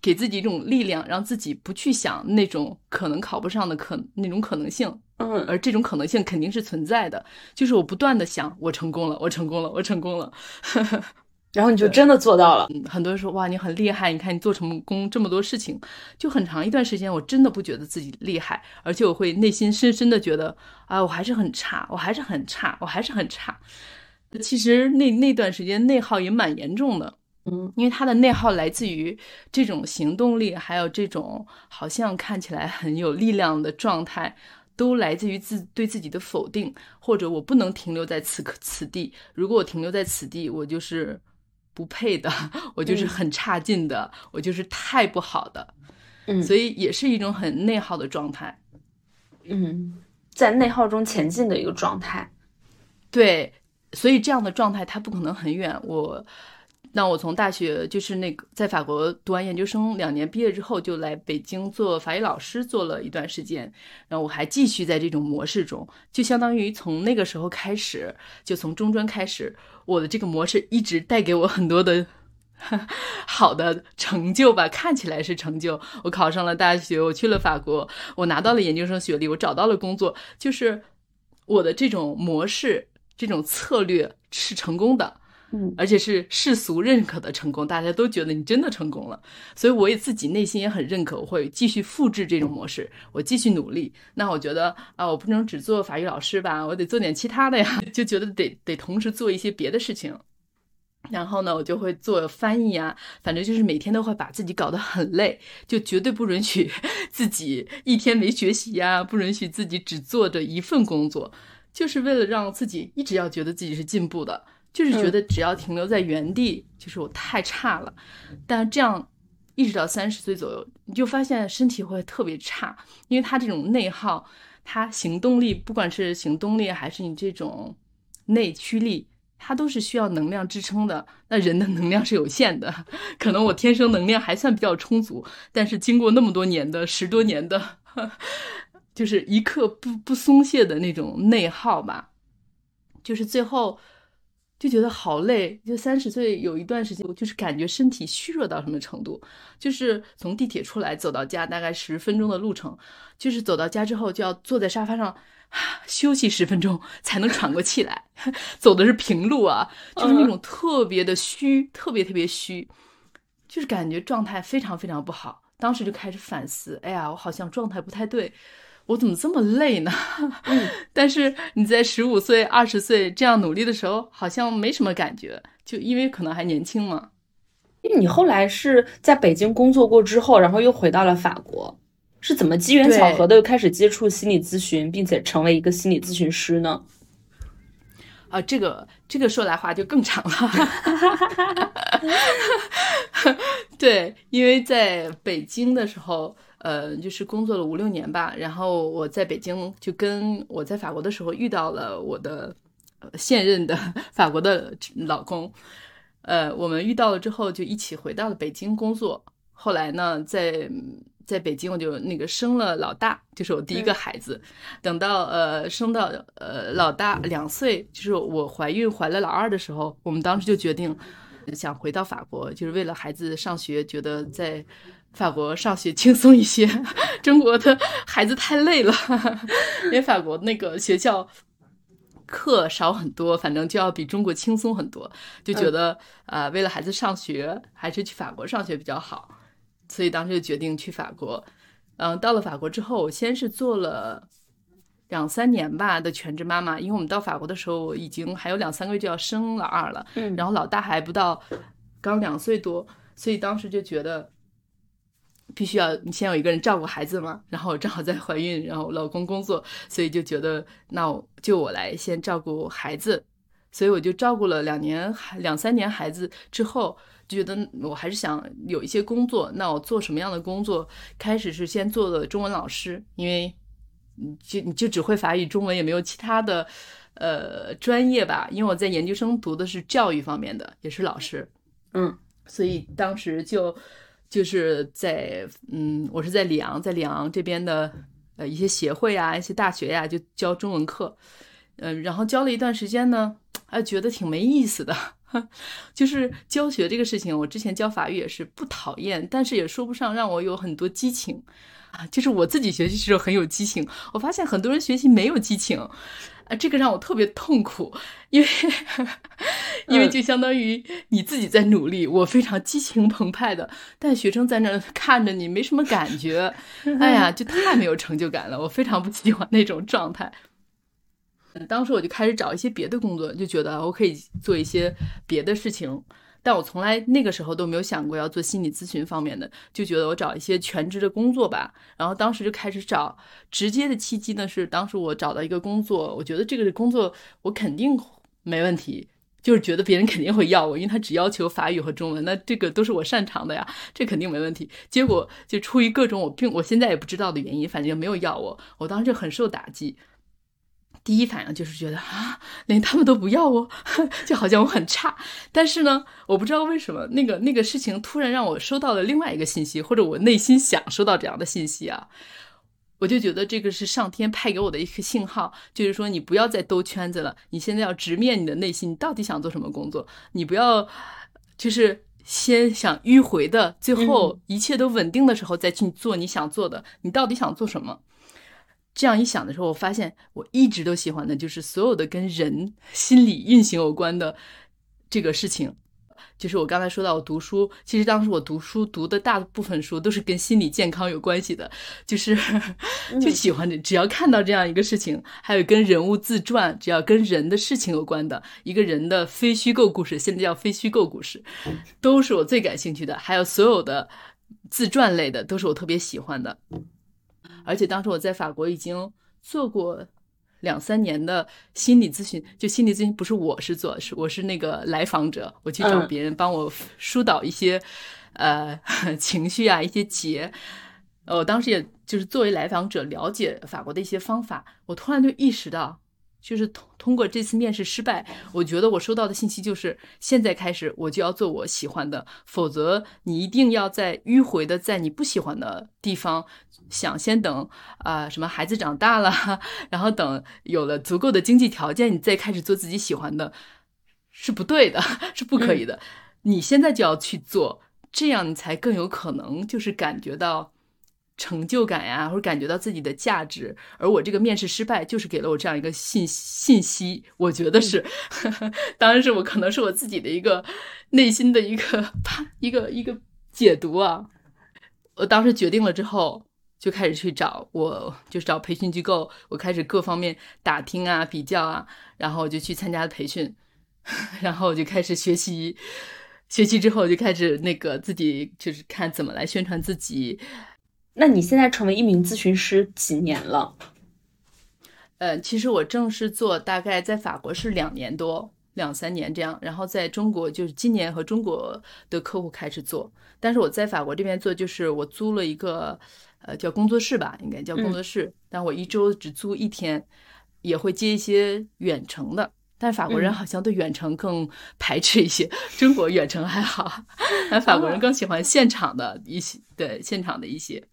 给自己一种力量，让自己不去想那种可能考不上的可那种可能性。嗯，而这种可能性肯定是存在的，就是我不断的想我成功了，我成功了，我成功了。然后你就真的做到了。嗯，很多人说哇，你很厉害，你看你做成功这么多事情，就很长一段时间，我真的不觉得自己厉害，而且我会内心深深的觉得啊，我还是很差，我还是很差，我还是很差。其实那那段时间内耗也蛮严重的，嗯，因为他的内耗来自于这种行动力，还有这种好像看起来很有力量的状态，都来自于自对自己的否定，或者我不能停留在此刻此地，如果我停留在此地，我就是。不配的，我就是很差劲的，我就是太不好的，嗯，所以也是一种很内耗的状态，嗯，在内耗中前进的一个状态，对，所以这样的状态它不可能很远，我。那我从大学就是那个在法国读完研究生两年，毕业之后就来北京做法语老师，做了一段时间。然后我还继续在这种模式中，就相当于从那个时候开始，就从中专开始，我的这个模式一直带给我很多的 好的成就吧，看起来是成就。我考上了大学，我去了法国，我拿到了研究生学历，我找到了工作，就是我的这种模式、这种策略是成功的。而且是世俗认可的成功，大家都觉得你真的成功了，所以我也自己内心也很认可，我会继续复制这种模式，我继续努力。那我觉得啊，我不能只做法语老师吧，我得做点其他的呀，就觉得得得同时做一些别的事情。然后呢，我就会做翻译啊，反正就是每天都会把自己搞得很累，就绝对不允许 自己一天没学习呀，不允许自己只做着一份工作，就是为了让自己一直要觉得自己是进步的。就是觉得只要停留在原地，就是我太差了。但这样一直到三十岁左右，你就发现身体会特别差，因为他这种内耗，他行动力，不管是行动力还是你这种内驱力，它都是需要能量支撑的。那人的能量是有限的，可能我天生能量还算比较充足，但是经过那么多年的十多年的，就是一刻不不松懈的那种内耗吧，就是最后。就觉得好累，就三十岁有一段时间，我就是感觉身体虚弱到什么程度，就是从地铁出来走到家大概十分钟的路程，就是走到家之后就要坐在沙发上休息十分钟才能喘过气来，走的是平路啊，就是那种特别的虚，特别特别虚，就是感觉状态非常非常不好。当时就开始反思，哎呀，我好像状态不太对。我怎么这么累呢？但是你在十五岁、二十岁这样努力的时候，好像没什么感觉，就因为可能还年轻嘛。因为你后来是在北京工作过之后，然后又回到了法国，是怎么机缘巧合的又开始接触心理咨询，并且成为一个心理咨询师呢？啊，这个这个说来话就更长了。对，因为在北京的时候。呃，就是工作了五六年吧，然后我在北京就跟我在法国的时候遇到了我的现任的 法国的老公，呃，我们遇到了之后就一起回到了北京工作。后来呢，在在北京我就那个生了老大，就是我第一个孩子。等到呃生到呃老大两岁，就是我怀孕怀了老二的时候，我们当时就决定想回到法国，就是为了孩子上学，觉得在法国上学轻松一些。中国的孩子太累了，因为法国那个学校。课少很多，反正就要比中国轻松很多，就觉得啊，为了孩子上学，还是去法国上学比较好，所以当时就决定去法国。嗯，到了法国之后，我先是做了两三年吧的全职妈妈，因为我们到法国的时候已经还有两三个月就要生老二了，嗯，然后老大还不到，刚两岁多，所以当时就觉得。必须要你先有一个人照顾孩子嘛，然后正好在怀孕，然后老公工作，所以就觉得那就我来先照顾孩子，所以我就照顾了两年两三年孩子之后，就觉得我还是想有一些工作，那我做什么样的工作？开始是先做的中文老师，因为你就你就只会法语中文，也没有其他的呃专业吧，因为我在研究生读的是教育方面的，也是老师，嗯，所以当时就。就是在嗯，我是在里昂，在里昂这边的呃一些协会啊，一些大学呀，就教中文课，嗯，然后教了一段时间呢，还觉得挺没意思的。就是教学这个事情，我之前教法语也是不讨厌，但是也说不上让我有很多激情啊。就是我自己学习时候很有激情，我发现很多人学习没有激情。啊，这个让我特别痛苦，因为因为就相当于你自己在努力，我非常激情澎湃的，但学生在那 看着你没什么感觉，哎呀，就太没有成就感了，我非常不喜欢那种状态。当时我就开始找一些别的工作，就觉得我可以做一些别的事情。但我从来那个时候都没有想过要做心理咨询方面的，就觉得我找一些全职的工作吧。然后当时就开始找，直接的契机呢是当时我找到一个工作，我觉得这个工作我肯定没问题，就是觉得别人肯定会要我，因为他只要求法语和中文，那这个都是我擅长的呀，这肯定没问题。结果就出于各种我并我现在也不知道的原因，反正就没有要我，我当时就很受打击。第一反应就是觉得啊，连他们都不要我，就好像我很差。但是呢，我不知道为什么那个那个事情突然让我收到了另外一个信息，或者我内心想收到这样的信息啊，我就觉得这个是上天派给我的一个信号，就是说你不要再兜圈子了，你现在要直面你的内心，你到底想做什么工作？你不要就是先想迂回的，最后一切都稳定的时候再去做你想做的，你到底想做什么？这样一想的时候，我发现我一直都喜欢的就是所有的跟人心理运行有关的这个事情。就是我刚才说到我读书，其实当时我读书读的大部分书都是跟心理健康有关系的，就是 就喜欢这，只要看到这样一个事情，还有跟人物自传，只要跟人的事情有关的一个人的非虚构故事，现在叫非虚构故事，都是我最感兴趣的。还有所有的自传类的，都是我特别喜欢的。而且当时我在法国已经做过两三年的心理咨询，就心理咨询不是我是做，是我是那个来访者，我去找别人帮我疏导一些呃 情绪啊，一些结。我当时也就是作为来访者了解法国的一些方法，我突然就意识到。就是通通过这次面试失败，我觉得我收到的信息就是现在开始我就要做我喜欢的，否则你一定要在迂回的在你不喜欢的地方想先等啊什么孩子长大了，然后等有了足够的经济条件，你再开始做自己喜欢的，是不对的，是不可以的。你现在就要去做，这样你才更有可能就是感觉到。成就感呀，或者感觉到自己的价值，而我这个面试失败，就是给了我这样一个信信息。我觉得是，当然是我可能是我自己的一个内心的一个判一个一个解读啊。我当时决定了之后，就开始去找，我就是找培训机构，我开始各方面打听啊、比较啊，然后我就去参加培训，然后我就开始学习，学习之后就开始那个自己就是看怎么来宣传自己。那你现在成为一名咨询师几年了？呃，其实我正式做大概在法国是两年多，两三年这样。然后在中国就是今年和中国的客户开始做，但是我在法国这边做就是我租了一个呃叫工作室吧，应该叫工作室，但我一周只租一天，也会接一些远程的。但法国人好像对远程更排斥一些，中国远程还好，但法国人更喜欢现场的一些，对现场的一些。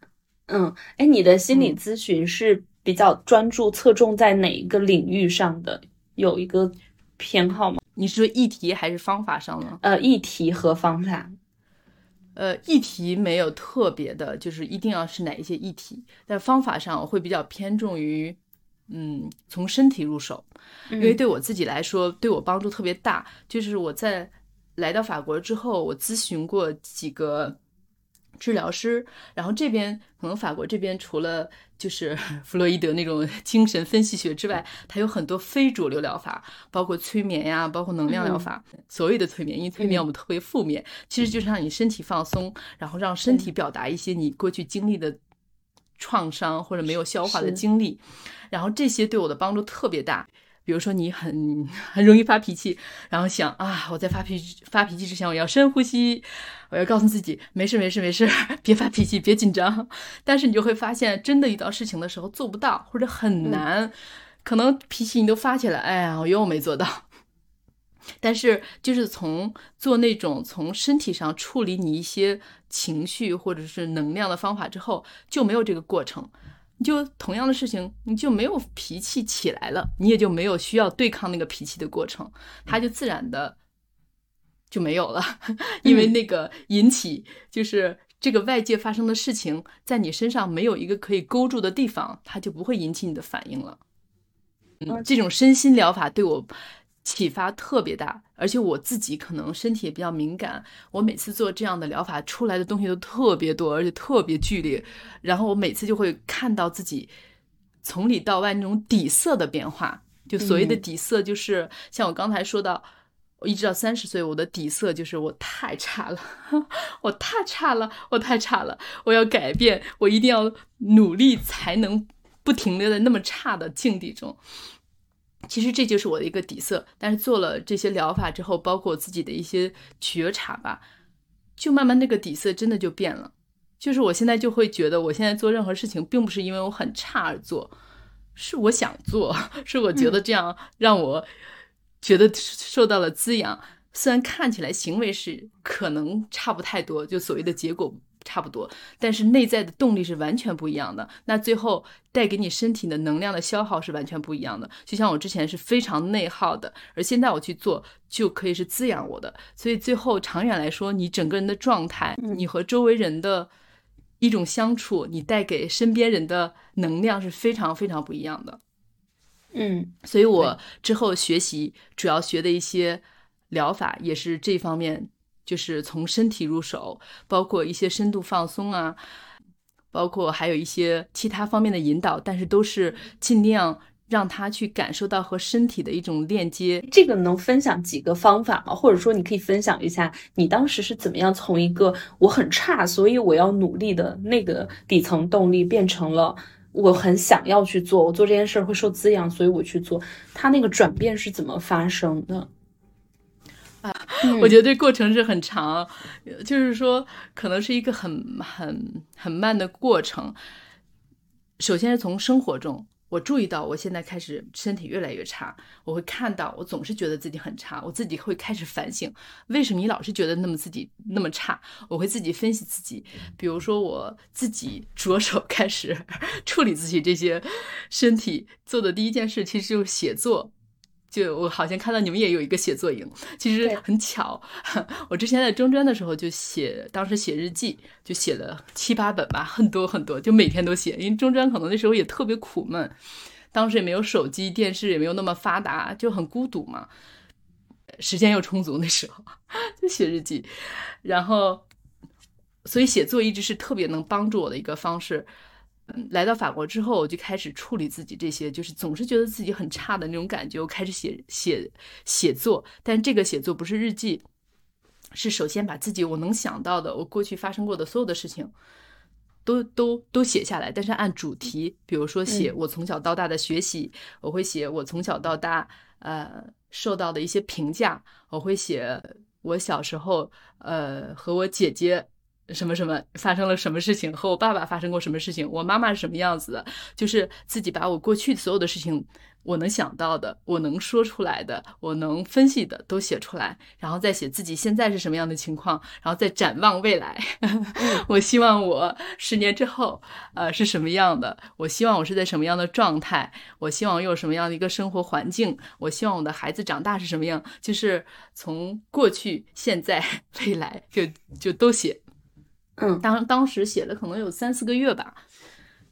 嗯，哎，你的心理咨询是比较专注侧重在哪一个领域上的？有一个偏好吗？你是说议题还是方法上呢？呃，议题和方法。呃，议题没有特别的，就是一定要是哪一些议题。但方法上我会比较偏重于，嗯，从身体入手，因为对我自己来说，对我帮助特别大。就是我在来到法国之后，我咨询过几个。治疗师，然后这边可能法国这边除了就是 弗洛伊德那种 精神分析学之外，它有很多非主流疗法，包括催眠呀，包括能量疗法。所谓的催眠，因为催眠我们特别负面，其实就是让你身体放松，然后让身体表达一些你过去经历的创伤或者没有消化的经历，然后这些对我的帮助特别大。比如说你很很容易发脾气，然后想啊，我在发脾发脾气之前，我要深呼吸，我要告诉自己没事没事没事，别发脾气，别紧张。但是你就会发现，真的遇到事情的时候做不到，或者很难，可能脾气你都发起来，哎呀，我又没做到。但是就是从做那种从身体上处理你一些情绪或者是能量的方法之后，就没有这个过程。就同样的事情，你就没有脾气起来了，你也就没有需要对抗那个脾气的过程，它就自然的就没有了，因为那个引起就是这个外界发生的事情，在你身上没有一个可以勾住的地方，它就不会引起你的反应了。嗯，这种身心疗法对我。启发特别大，而且我自己可能身体也比较敏感，我每次做这样的疗法出来的东西都特别多，而且特别剧烈。然后我每次就会看到自己从里到外那种底色的变化。就所谓的底色，就是像我刚才说到，我一直到三十岁，我的底色就是我太差了，我太差了，我太差了，我要改变，我一定要努力才能不停留在那么差的境地中。其实这就是我的一个底色，但是做了这些疗法之后，包括我自己的一些觉察吧，就慢慢那个底色真的就变了。就是我现在就会觉得，我现在做任何事情，并不是因为我很差而做，是我想做，是我觉得这样让我觉得受到了滋养。虽然看起来行为是可能差不太多，就所谓的结果。差不多，但是内在的动力是完全不一样的。那最后带给你身体的能量的消耗是完全不一样的。就像我之前是非常内耗的，而现在我去做就可以是滋养我的。所以最后长远来说，你整个人的状态，你和周围人的一种相处，你带给身边人的能量是非常非常不一样的。嗯，所以我之后学习主要学的一些疗法也是这方面。就是从身体入手，包括一些深度放松啊，包括还有一些其他方面的引导，但是都是尽量让他去感受到和身体的一种链接。这个能分享几个方法吗？或者说你可以分享一下你当时是怎么样从一个我很差，所以我要努力的那个底层动力，变成了我很想要去做，我做这件事儿会受滋养，所以我去做。它那个转变是怎么发生的？啊，我觉得这过程是很长，就是说可能是一个很很很慢的过程。首先是从生活中，我注意到我现在开始身体越来越差，我会看到我总是觉得自己很差，我自己会开始反省，为什么你老是觉得那么自己那么差？我会自己分析自己，比如说我自己着手开始 处理自己这些身体做的第一件事，其实就是写作。就我好像看到你们也有一个写作营，其实很巧。我之前在中专的时候就写，当时写日记就写了七八本吧，很多很多，就每天都写。因为中专可能那时候也特别苦闷，当时也没有手机，电视也没有那么发达，就很孤独嘛。时间又充足，那时候 就写日记，然后所以写作一直是特别能帮助我的一个方式。来到法国之后，我就开始处理自己这些，就是总是觉得自己很差的那种感觉。我开始写写写作，但这个写作不是日记，是首先把自己我能想到的，我过去发生过的所有的事情，都都都写下来。但是按主题，比如说写我从小到大的学习，我会写我从小到大呃受到的一些评价，我会写我小时候呃和我姐姐。什么什么发生了什么事情？和我爸爸发生过什么事情？我妈妈是什么样子的？就是自己把我过去所有的事情我能想到的，我能说出来的，我能分析的都写出来，然后再写自己现在是什么样的情况，然后再展望未来。我希望我十年之后，呃，是什么样的？我希望我是在什么样的状态？我希望有什么样的一个生活环境？我希望我的孩子长大是什么样？就是从过去、现在、未来，就就都写。嗯，当当时写了可能有三四个月吧。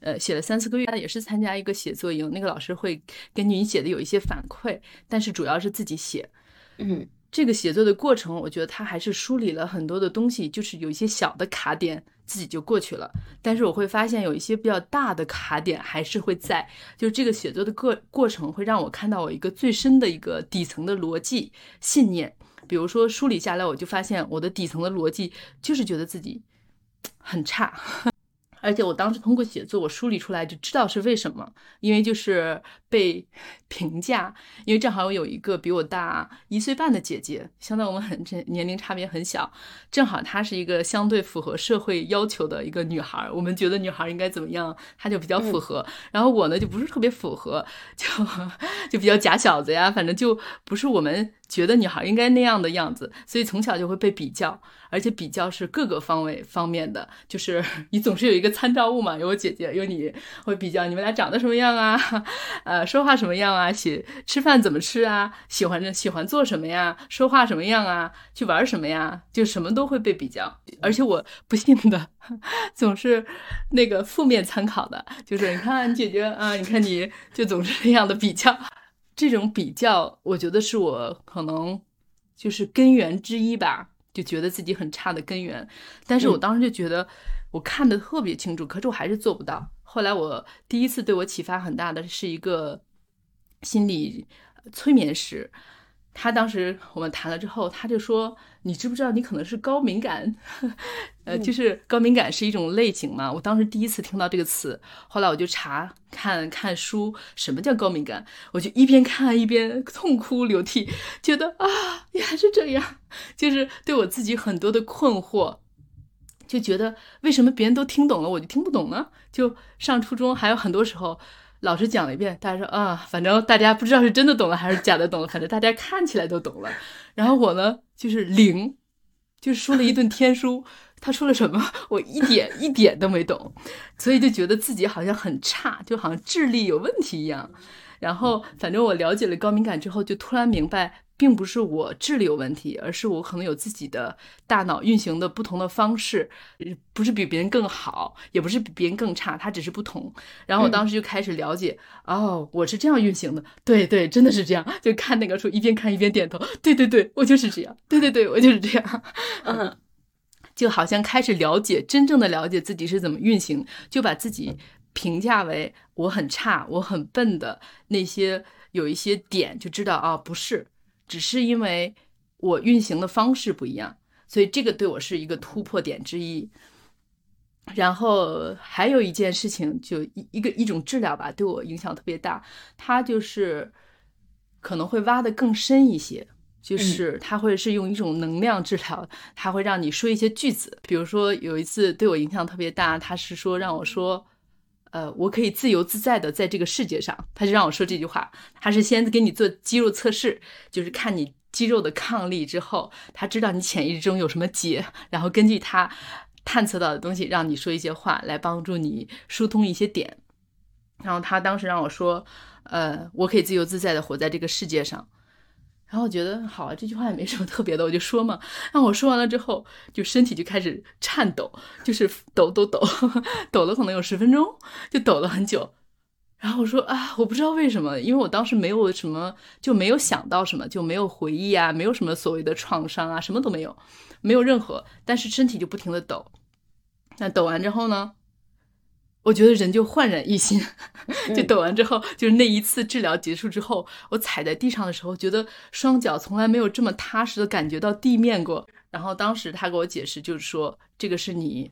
呃，写了三四个月，也是参加一个写作营，那个老师会根据你写的有一些反馈，但是主要是自己写。嗯，这个写作的过程，我觉得他还是梳理了很多的东西，就是有一些小的卡点自己就过去了，但是我会发现有一些比较大的卡点还是会在，就是这个写作的过过程会让我看到我一个最深的一个底层的逻辑信念，比如说梳理下来，我就发现我的底层的逻辑就是觉得自己很差。而且我当时通过写作，我梳理出来就知道是为什么，因为就是被 评价，因为正好有一个比我大一岁半的姐姐，相当于我们很年龄差别很小，正好她是一个相对符合社会要求的一个女孩，我们觉得女孩应该怎么样，她就比较符合，然后我呢就不是特别符合，就 就比较假小子呀，反正就不是我们。觉得女孩应该那样的样子，所以从小就会被比较，而且比较是各个方位方面的，就是 你总是有一个参照物嘛，有我姐姐，有你会比较你们俩长得什么样啊，呃，说话什么样啊，喜吃饭怎么吃啊，喜欢喜欢做什么呀，说话什么样啊，去玩什么呀，就什么都会被比较，而且我不幸的 总是那个负面参考的，就是你看你姐姐啊，你看你就总是那样的比较。这种比较，我觉得是我可能就是根源之一吧，就觉得自己很差的根源。但是我当时就觉得我看的特别清楚，可是我还是做不到。后来我第一次对我启发很大的是一个心理催眠师。他当时我们谈了之后，他就说：“你知不知道你可能是高敏感？呃，就是高敏感是一种类型嘛。”我当时第一次听到这个词，后来我就查看看书，什么叫高敏感？我就一边看一边 痛哭流涕，觉得啊，原来是这样，就是对我自己很多的困惑，就觉得为什么别人都听懂了，我就听不懂呢？就上初中还有很多时候。老师讲了一遍，大家说啊，反正大家不知道是真的懂了还是假的懂了，反正大家看起来都懂了。然后我呢，就是零，就是说了一顿天书，他说了什么，我一点 一点都没懂，所以就觉得自己好像很差，就好像智力有问题一样。然后，反正我了解了高敏感之后，就突然明白。并不是我智力有问题，而是我可能有自己的大脑运行的不同的方式，不是比别人更好，也不是比别人更差，它只是不同。然后我当时就开始了解，哦，我是这样运行的，对对，真的是这样。就看那个书，一边看一边点头，对对对，我就是这样，对对对，我就是这样。嗯，就好像开始了解，真正的了解自己是怎么运行，就把自己评价为我很差、我很笨的那些有一些点，就知道啊，不是。只是因为我运行的方式不一样，所以这个对我是一个突破点之一。然后还有一件事情，就一一个一种治疗吧，对我影响特别大。它就是可能会挖的更深一些，就是它会是用一种能量治疗，它会让你说一些句子。比如说有一次对我影响特别大，他是说让我说。呃，我可以自由自在的在这个世界上，他就让我说这句话。他是先给你做肌肉测试，就是看你肌肉的抗力之后，他知道你潜意识中有什么结，然后根据他探测到的东西，让你说一些话来帮助你疏通一些点。然后他当时让我说，呃，我可以自由自在的活在这个世界上。然后我觉得好啊，这句话也没什么特别的，我就说嘛。那我说完了之后，就身体就开始颤抖，就是抖抖抖，抖了可能有十分钟，就抖了很久。然后我说啊，我不知道为什么，因为我当时没有什么，就没有想到什么，就没有回忆啊，没有什么所谓的创伤啊，什么都没有，没有任何，但是身体就不停的抖。那抖完之后呢？我觉得人就焕然一新，就抖完之后，就是那一次治疗结束之后，我踩在地上的时候，觉得双脚从来没有这么踏实的感觉到地面过。然后当时他给我解释，就是说这个是你。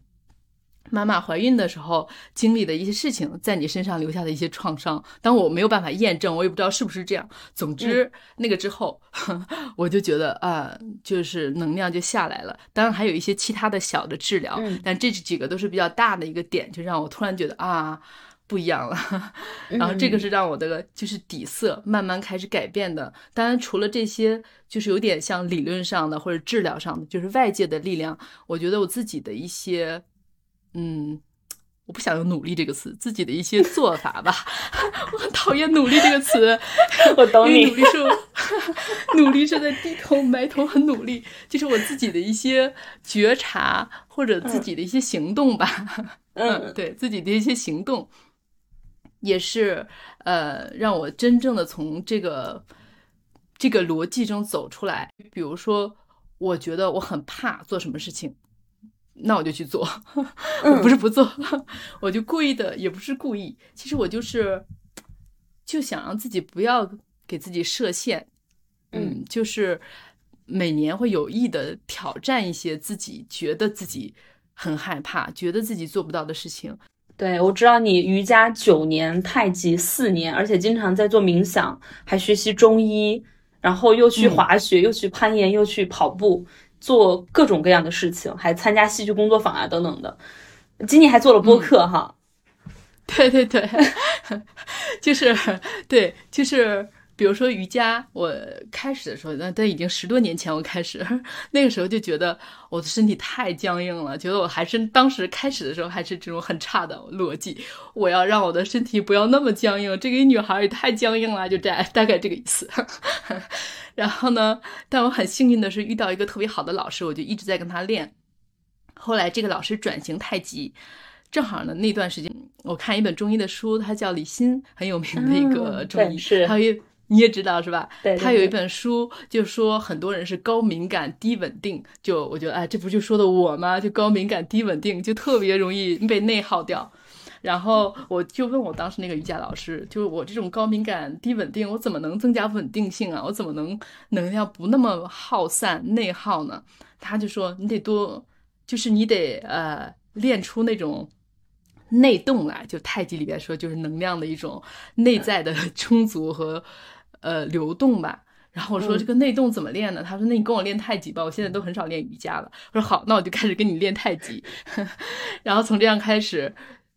妈妈怀孕的时候经历的一些事情，在你身上留下的一些创伤，但我没有办法验证，我也不知道是不是这样。总之，那个之后，我就觉得啊，就是能量就下来了。当然还有一些其他的小的治疗，但这几个都是比较大的一个点，就让我突然觉得啊，不一样了。然后这个是让我的就是底色慢慢开始改变的。当然，除了这些，就是有点像理论上的或者治疗上的，就是外界的力量。我觉得我自己的一些，嗯。我不想用“努力”这个词，自己的一些做法吧。我很讨厌“努力”这个词，我懂你。努力是，努力是在低头埋头很努力，就是我自己的一些觉察或者自己的一些行动吧。嗯，对自己的一些行动，也是呃，让我真正的从这个这个逻辑中走出来。比如说，我觉得我很怕做什么事情。那我就去做，我不是不做，我就故意的，也不是故意。其实我就是就想让自己不要给自己设限，嗯，就是每年会有意的挑战一些自己觉得自己很害怕、觉得自己做不到的事情。对，我知道你瑜伽九年，太极四年，而且经常在做冥想，还学习中医，然后又去滑雪，又去攀岩，又去跑步。做各种各样的事情，还参加戏剧工作坊啊等等的。今年还做了播客哈，对对 对，就是对，就是比如说瑜伽，我开始的时候，那都已经十多年前我开始，那个时候就觉得我的身体太僵硬了，觉得我还是当时开始的时候还是这种很差的逻辑，我要让我的身体不要那么僵硬，这个女孩也太僵硬了，就这大概这个意思。然后呢？但我很幸运的是遇到一个特别好的老师，我就一直在跟他练。后来这个老师转型太极，正好呢那段时间我看一本中医的书，他叫李欣，很有名的一个中医，他有你也知道是吧？对，他有一本书就说很多人是高敏感低稳定，就我觉得哎，这不就说的我吗？就高敏感低稳定，就特别容易被内耗掉。然后我就问我当时那个瑜伽老师，就是我这种高敏感低稳定，我怎么能增加稳定性啊？我怎么能能量不那么耗散内耗呢？他就说你得多，就是你得呃练出那种内动来，就太极里边说就是能量的一种内在的 充足和呃流动吧。然后我说这个内动怎么练呢？他说那你跟我练太极吧，我现在都很少练瑜伽了。我说好，那我就开始跟你练太极。然后从这样开始。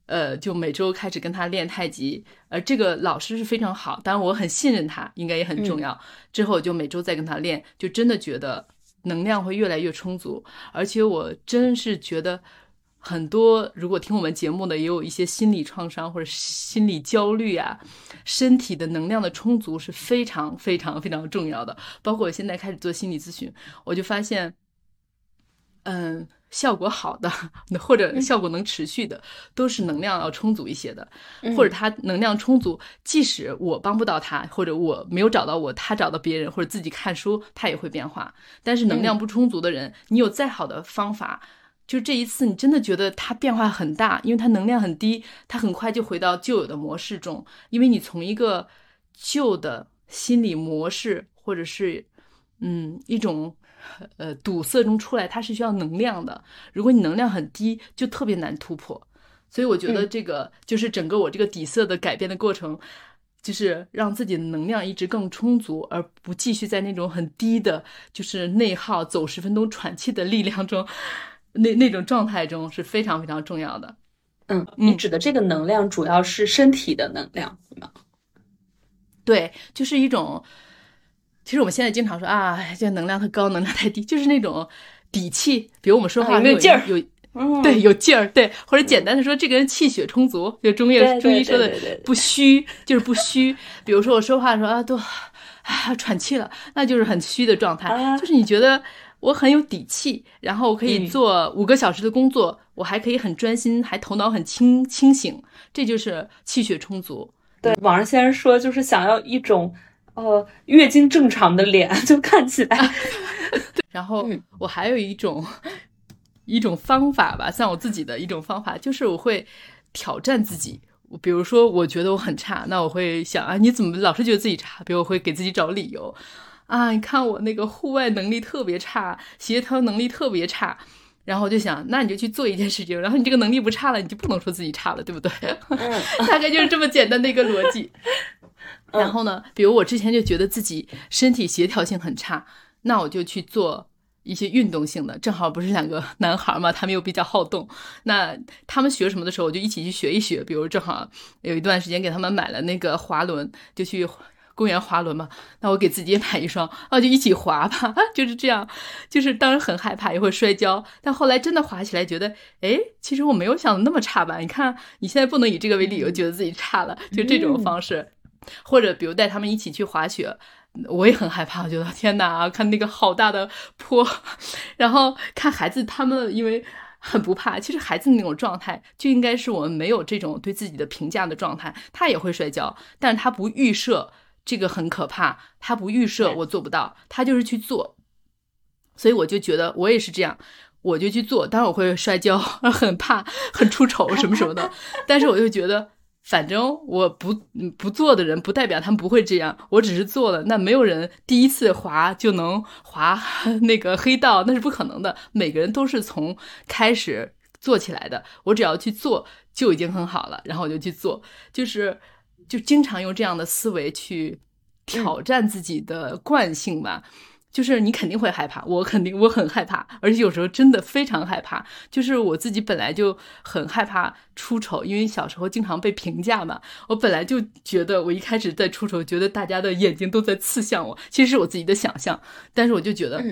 呃，就每周开始跟他练太极，呃，这个老师是非常好，当然我很信任他，应该也很重要。之后就每周再跟他练，就真的觉得能量会越来越充足，而且我真是觉得很多，如果听我们节目的也有一些心理创伤或者心理焦虑啊，身体的能量的充足是非常非常非常重要的。包括我现在开始做心理咨询，我就发现，嗯。效果好的，或者效果能持续的，都是能量要充足一些的，或者他能量充足，即使我帮不到他，或者我没有找到我，他找到别人，或者自己看书，他也会变化。但是能量不充足的人，你有再好的方法，就这一次你真的觉得它变化很大，因为它能量很低，它很快就回到旧有的模式中，因为你从一个旧的心理模式，或者是嗯一种。呃，堵塞中出来，它是需要能量的。如果你能量很低，就特别难突破。所以我觉得这个就是整个我这个底色的改变的过程，就是让自己的能量一直更充足，而不继续在那种很低的，就是内耗、走十分钟喘气的力量中，那那种状态中是非常非常重要的。嗯，你指的这个能量主要是身体的能量，吗？对，就是一种。其实我们现在经常说啊，这能量太高，能量太低，就是那种底气。比如我们说话有劲儿，有对有劲儿，对，或者简单的说，这个人气血充足，就中医中医说的不虚，就是不虚。比如说我说话说啊都啊喘气了，那就是很虚的状态。就是你觉得我很有底气，然后我可以做五个小时的工作，我还可以很专心，还头脑很清清醒，这就是气血充足。对，网上先生说就是想要一种。呃，月经正常的脸 就看起来。然后我还有一种 一种方法吧，像我自己的一种方法，就是我会挑战自己。比如说，我觉得我很差，那我会想啊，你怎么老是觉得自己差？比如我会给自己找理由啊，你看我那个户外能力特别差，协调能力特别差。然后我就想，那你就去做一件事情，然后你这个能力不差了，你就不能说自己差了，对不对？大概就是这么简单的一个逻辑。然后呢，比如我之前就觉得自己身体协调性很差，那我就去做一些运动性的，正好不是两个 男孩嘛，他们又比较好动。那他们学什么的时候，我就一起去学一学。比如正好有一段时间给他们买了那个滑轮，就去公园滑轮嘛。那我给自己也买一双，啊，就一起滑吧。就是这样，就是当时很害怕也会摔跤，但后来真的滑起来，觉得哎，其实我没有想的那么差吧。你看你现在不能以这个为理由觉得自己差了，就这种方式，或者比如带他们一起去滑雪。我也很害怕，我觉得天哪，看那个好大的坡，然后看孩子他们因为很不怕，其实孩子那种状态就应该是我们没有这种对自己的评价的状态，他也会摔跤，但是他不预设这个很可怕，他不预设我做不到，他就是去做，所以我就觉得我也是这样，我就去做，当然我会摔跤，很怕，很出丑什么什么的，但是我就觉得。反正我不不做的人，不代表他们不会这样。我只是做了，那没有人第一次滑就能滑 那个黑道，那是不可能的。每个人都是从开始做起来的。我只要去做就已经很好了，然后我就去做，就是就经常用这样的思维去挑战自己的惯性吧。就是你肯定会害怕，我肯定我很害怕，而且有时候真的非常害怕。就是我自己本来就很害怕出丑，因为小时候经常被评价嘛。我本来就觉得，我一开始在出丑，觉得大家的眼睛都在刺向我，其实是我自己的想象。但是我就觉得。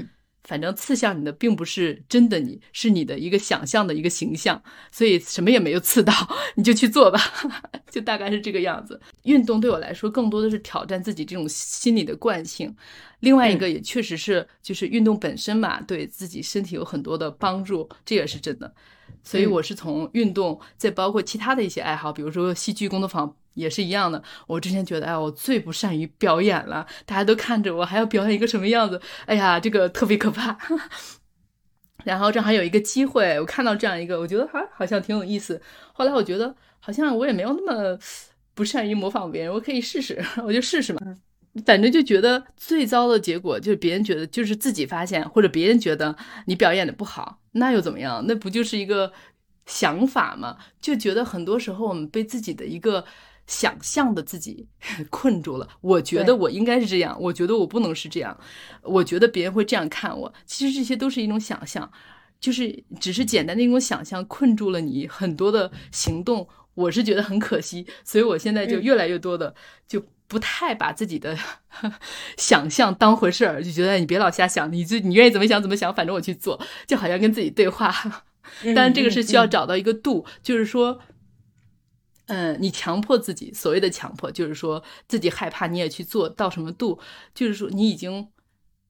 反正刺向你的并不是真的，你是你的一个想象的一个形象，所以什么也没有刺到，你就去做吧，就大概是这个样子。运动对我来说更多的是挑战自己这种心理的惯性，另外一个也确实是就是运动本身嘛，对自己身体有很多的帮助，这也是真的。所以我是从运动，再包括其他的一些爱好，比如说戏剧工作坊。也是一样的。我之前觉得，哎，我最不善于表演了，大家都看着我，还要表演一个什么样子？哎呀，这个特别可怕。然后正好有一个机会，我看到这样一个，我觉得还好像挺有意思。后来我觉得，好像我也没有那么不善于模仿别人，我可以试试，我就试试嘛。反正就觉得最糟的结果就是别人觉得就是自己发现，或者别人觉得你表演的不好，那又怎么样？那不就是一个想法嘛？就觉得很多时候我们被自己的一个。想象的自己 困住了，我觉得我应该是这样，我觉得我不能是这样，我觉得别人会这样看我。其实这些都是一种想象，就是只是简单的一种想象，困住了你很多的行动。我是觉得很可惜，所以我现在就越来越多的就不太把自己的 想象当回事儿，就觉得你别老瞎想，你自你愿意怎么想怎么想，反正我去做，就好像跟自己对话。但这个是需要找到一个度，就是说。嗯，你强迫自己，所谓的强迫就是说自己害怕，你也去做到什么度？就是说你已经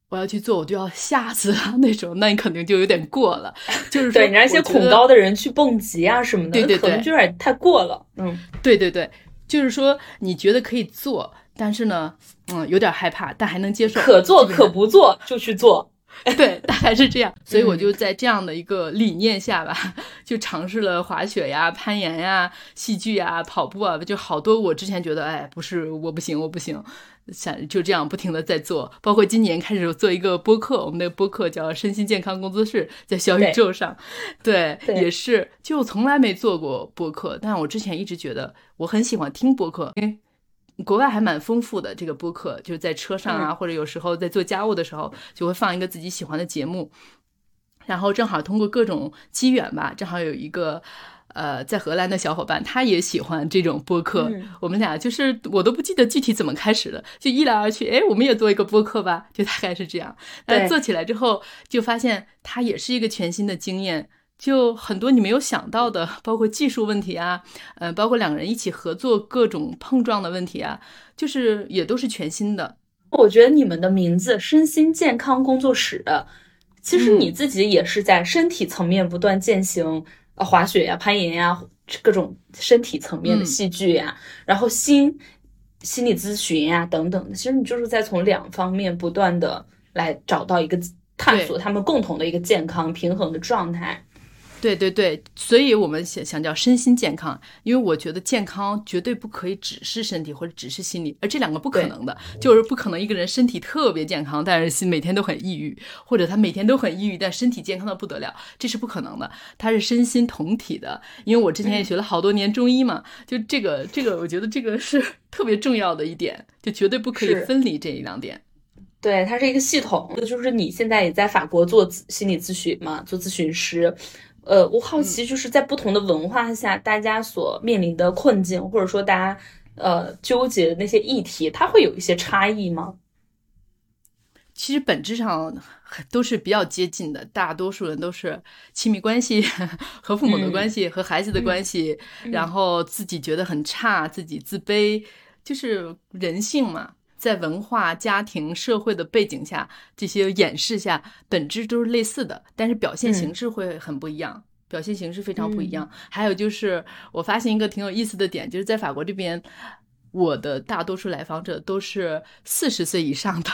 我要去做，我就要吓死他那种，那你肯定就有点过了。就 是对，你让一些恐高的人去蹦极啊什么的，对对对，可能就有点太过了。嗯，对对对，就是说你觉得可以做，但是呢，嗯，有点害怕，但还能接受，可做可不做就去做。对，大概是这样，所以我就在这样的一个理念下吧，就尝试了滑雪呀、攀岩呀、戏剧呀、跑步啊，就好多我之前觉得，哎，不是我不行，我不行，想就这样不停的在做，包括今年开始做一个播客，我们的播客叫身心健康工作室，在小宇宙上，对，也是，就从来没做过播客，但我之前一直觉得我很喜欢听播客，因为。国外还蛮丰富的，这个播客就是在车上啊，或者有时候在做家务的时候，就会放一个自己喜欢的节目。然后正好通过各种机缘吧，正好有一个呃在荷兰的小伙伴，他也喜欢这种播客。我们俩就是我都不记得具体怎么开始的，就一来二去，哎，我们也做一个播客吧，就大概是这样。但做起来之后，就发现它也是一个全新的经验。就很多你没有想到的，包括技术问题啊，呃，包括两个人一起合作各种碰撞的问题啊，就是也都是全新的。我觉得你们的名字“身心健康工作室”，其实你自己也是在身体层面不断践行，呃，滑雪呀、攀岩呀，各种身体层面的戏剧呀，然后心心理咨询呀等等的，其实你就是在从两方面不断的来找到一个探索他们共同的一个健康平衡的状态。对对对，所以我们想想叫身心健康，因为我觉得健康绝对不可以只是身体或者只是心理，而这两个不可能的，就是不可能一个人身体特别健康，但是心每天都很抑郁，或者他每天都很抑郁，但身体健康的不得了，这是不可能的，他是身心同体的。因为我之前也学了好多年中医嘛，就这个这个，我觉得这个是 特别重要的一点，就绝对不可以分离这一两点。对，它是一个系统。就是你现在也在法国做心理咨询嘛，做咨询师。呃，我好奇，就是在不同的文化下，大家所面临的困境，或者说大家呃纠结的那些议题，它会有一些差异吗？其实本质上都是比较接近的，大多数人都是亲密关系和父母的关系和孩子的关系，然后自己觉得很差，自己自卑，就是人性嘛。在文化、家庭、社会的背景下，这些演示下，本质都是类似的，但是表现形式会很不一样，表现形式非常不一样。还有就是，我发现一个挺有意思的点，就是在法国这边，我的大多数来访者都是四十岁以上的，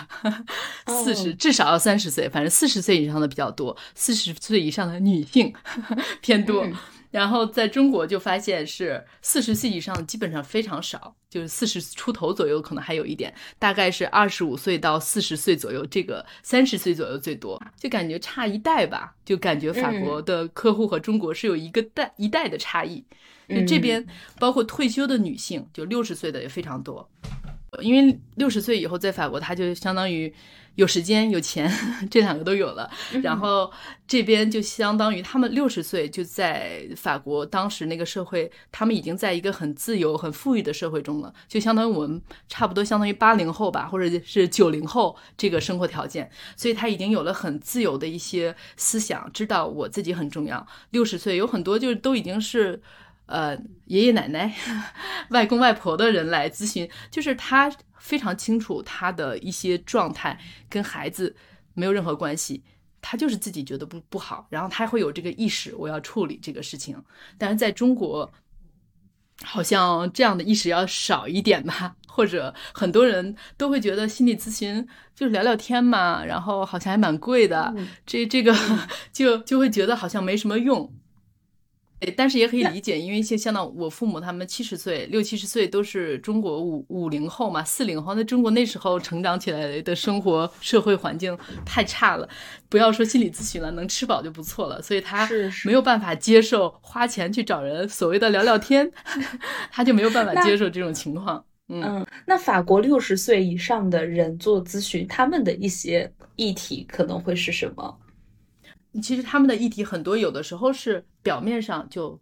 四十至少要三十岁，反正四十岁以上的比较多，四十岁以上的女性 偏多。然后在中国就发现是四十岁以上基本上非常少，就是四十出头左右可能还有一点，大概是二十五岁到四十岁左右，这个三十岁左右最多，就感觉差一代吧，就感觉法国的客户和中国是有一个代一代的差异。就这边包括退休的女性，就六十岁的也非常多，因为六十岁以后在法国，他就相当于。有时间有钱，这两个都有了。然后这边就相当于他们六十岁就在法国，当时那个社会，他们已经在一个很自由、很富裕的社会中了，就相当于我们差不多相当于八零后吧，或者是九零后这个生活条件。所以他已经有了很自由的一些思想，知道我自己很重要。六十岁有很多就是都已经是。呃，爷爷奶奶、外公外婆的人来咨询，就是他非常清楚他的一些状态跟孩子没有任何关系，他就是自己觉得不不好，然后他会有这个意识，我要处理这个事情。但是在中国，好像这样的意识要少一点吧，或者很多人都会觉得心理咨询就是聊聊天嘛，然后好像还蛮贵的，这这个 就就会觉得好像没什么用。但是也可以理解，因为像像到我父母他们七十岁、六七十岁都是中国五五零后嘛，四零后，那中国那时候成长起来的生活社会环境太差了，不要说心理咨询了，能吃饱就不错了，所以他没有办法接受花钱去找人所谓的聊聊天，他就没有办法接受这种情况。嗯，那法国六十岁以上的人做咨询，他们的一些议题可能会是什么？其实他们的议题很多，有的时候是表面上就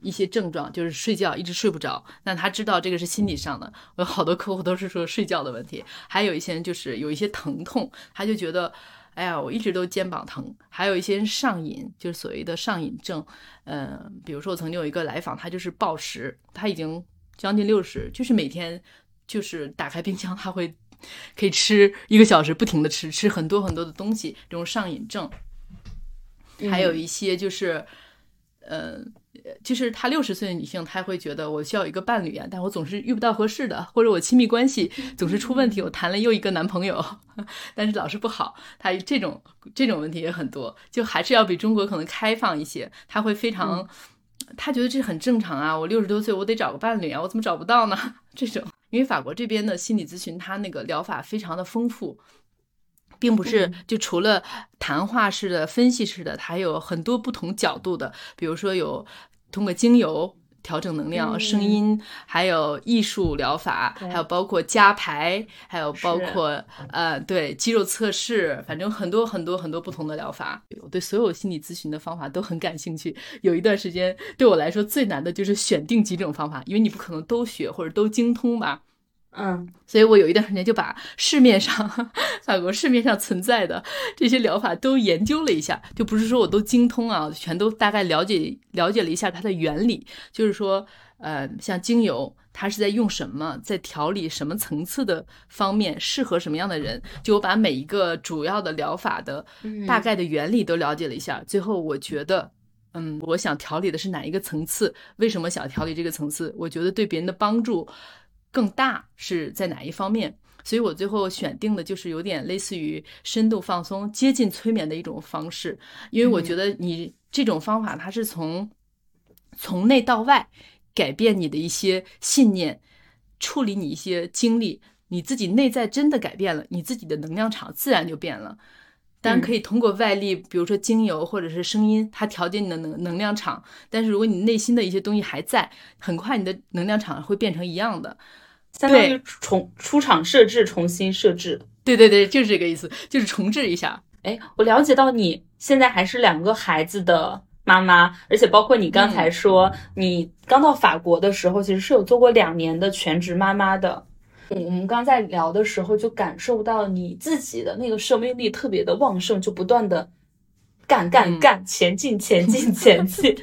一些症状，就是睡觉一直睡不着。那他知道这个是心理上的。我有好多客户都是说睡觉的问题，还有一些人就是有一些疼痛，他就觉得，哎呀，我一直都肩膀疼。还有一些人上瘾，就是所谓的上瘾症。嗯，比如说我曾经有一个来访，他就是暴食，他已经将近六十，就是每天就是打开冰箱，他会可以吃一个小时，不停的吃，吃很多很多的东西，这种上瘾症。还有一些就是，呃，就是她六十岁的女性，她会觉得我需要一个伴侣啊，但我总是遇不到合适的，或者我亲密关系总是出问题，我谈了又一个男朋友，但是老是不好，她这种这种问题也很多，就还是要比中国可能开放一些，她会非常，她觉得这很正常啊，我六十多岁我得找个伴侣啊，我怎么找不到呢？这种，因为法国这边的心理咨询，它那个疗法非常的丰富。并不是就除了谈话式的、分析式的，还有很多不同角度的，比如说有通过精油调整能量、声音，还有艺术疗法，还有包括加牌，还有包括呃对肌肉测试，反正很多很多很多不同的疗法。我对所有心理咨询的方法都很感兴趣。有一段时间对我来说最难的就是选定几种方法，因为你不可能都学或者都精通吧。嗯，所以我有一段时间就把市面上 法国市面上存在的这些疗法都研究了一下，就不是说我都精通啊，全都大概了解了解了一下它的原理。就是说，呃，像精油，它是在用什么，在调理什么层次的方面，适合什么样的人，就我把每一个主要的疗法的大概的原理都了解了一下。最后我觉得，嗯，我想调理的是哪一个层次？为什么想调理这个层次？我觉得对别人的帮助。更大是在哪一方面？所以我最后选定的就是有点类似于深度放松、接近催眠的一种方式，因为我觉得你这种方法它是从从内到外改变你的一些信念，处理你一些经历，你自己内在真的改变了，你自己的能量场自然就变了。当然可以通过外力，比如说精油或者是声音，它调节你的能能量场。但是如果你内心的一些东西还在，很快你的能量场会变成一样的。相当于重出厂设置，重新设置。对对对，就是这个意思，就是重置一下。哎，我了解到你现在还是两个孩子的妈妈，而且包括你刚才说你刚到法国的时候，其实是有做过两年的全职妈妈的。嗯，我们刚在聊的时候就感受到你自己的那个生命力特别的旺盛，就不断的干干干，前进前进前进。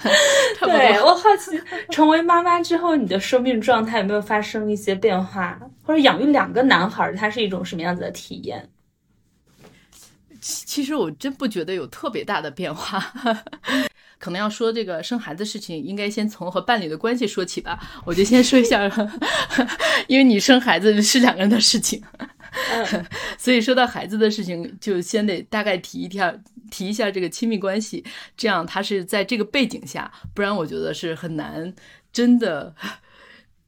对 我好奇，成为妈妈之后，你的生命状态有没有发生一些变化？或者养育两个男孩，它是一种什么样子的体验？其实我真不觉得有特别大的变化，可能要说这个生孩子事情，应该先从和伴侣的关系说起吧。我就先说一下，因为你生孩子是两个人的事情，所以说到孩子的事情，就先得大概提一下，提一下这个亲密关系，这样他是在这个背景下，不然我觉得是很难真的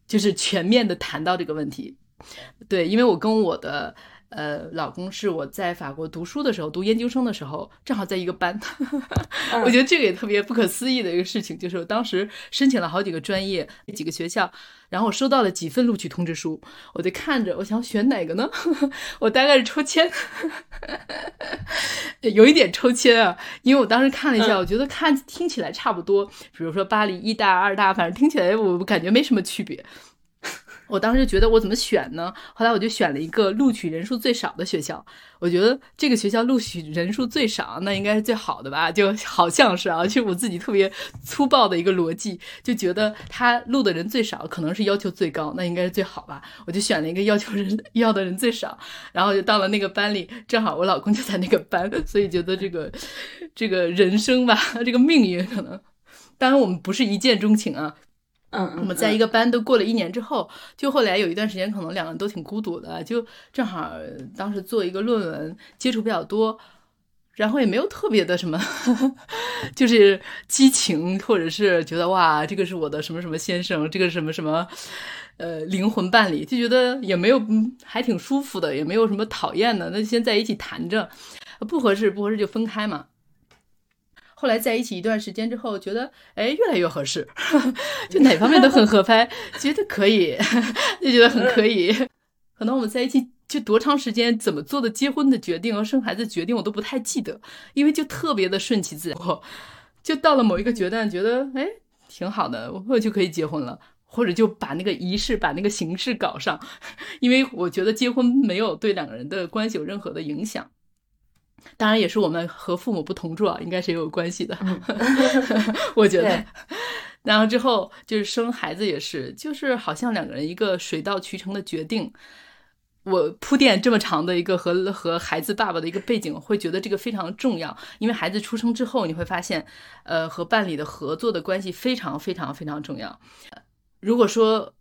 就是全面的谈到这个问题。对，因为我跟我的。呃，老公是我在法国读书的时候，读研究生的时候，正好在一个班。我觉得这个也特别不可思议的一个事情，就是我当时申请了好几个专业、几个学校，然后我收到了几份录取通知书，我就看着，我想选哪个呢？我大概是抽签，有一点抽签啊，因为我当时看了一下，我觉得看听起来差不多，比如说巴黎一大、二大，反正听起来我感觉没什么区别。我当时就觉得我怎么选呢？后来我就选了一个录取人数最少的学校。我觉得这个学校录取人数最少，那应该是最好的吧？就好像是啊，就我自己特别粗暴的一个逻辑，就觉得他录的人最少，可能是要求最高，那应该是最好吧？我就选了一个要求人要的人最少，然后就到了那个班里，正好我老公就在那个班，所以觉得这个这个人生吧，这个命运可能，当然我们不是一见钟情啊。嗯，我们在一个班都过了一年之后，就后来有一段时间，可能两个人都挺孤独的，就正好当时做一个论文，接触比较多，然后也没有特别的什么，就是激情，或者是觉得哇，这个是我的什么什么先生，这个什么什么，呃，灵魂伴侣，就觉得也没有，还挺舒服的，也没有什么讨厌的，那就先在一起谈着，不合适不合适就分开嘛。后来在一起一段时间之后，觉得哎越来越合适，就哪方面都很合拍，觉得可以，就觉得很可以。可能我们在一起就多长时间，怎么做的结婚的决定和生孩子决定，我都不太记得，因为就特别的顺其自然。就到了某一个阶段，觉得哎挺好的，我就可以结婚了，或者就把那个仪式、把那个形式搞上，因为我觉得结婚没有对两个人的关系有任何的影响。当然也是我们和父母不同住啊，应该是也有关系的。我觉得，然后之后就是生孩子也是，就是好像两个人一个水到渠成的决定。我铺垫这么长的一个和和孩子爸爸的一个背景，会觉得这个非常重要，因为孩子出生之后，你会发现，呃，和伴侣的合作的关系非常非常非常重要。如果说。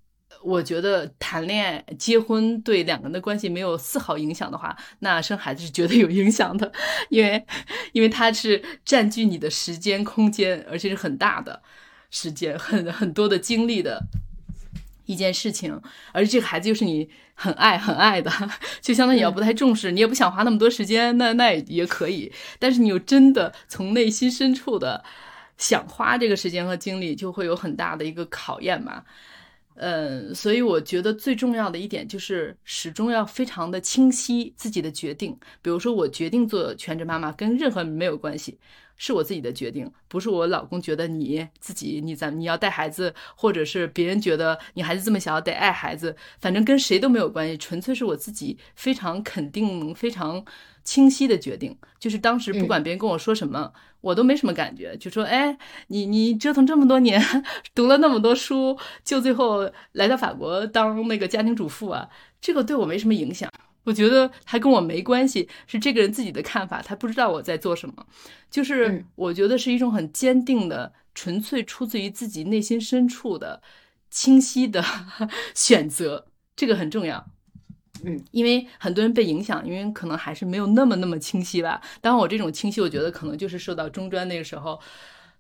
我觉得谈恋爱、结婚对两个人的关系没有丝毫影响的话，那生孩子是绝对有影响的，因为，因为它是占据你的时间、空间，而且是很大的时间、很很多的精力的一件事情。而这个孩子又是你很爱、很爱的，就相当于你要不太重视，你也不想花那么多时间，那那也也可以。但是你又真的从内心深处的想花这个时间和精力，就会有很大的一个考验嘛。嗯，所以我觉得最重要的一点就是始终要非常的清晰自己的决定。比如说，我决定做全职妈妈，跟任何人没有关系，是我自己的决定，不是我老公觉得你自己你咱你要带孩子，或者是别人觉得你孩子这么小得爱孩子，反正跟谁都没有关系，纯粹是我自己非常肯定、非常清晰的决定。就是当时不管别人跟我说什么。我都没什么感觉，就说，哎，你你折腾这么多年，读了那么多书，就最后来到法国当那个家庭主妇啊，这个对我没什么影响。我觉得还跟我没关系，是这个人自己的看法，他不知道我在做什么。就是我觉得是一种很坚定的、纯粹出自于自己内心深处的清晰的 选择，这个很重要。嗯，因为很多人被影响，因为可能还是没有那么那么清晰吧。当然，我这种清晰，我觉得可能就是受到中专那个时候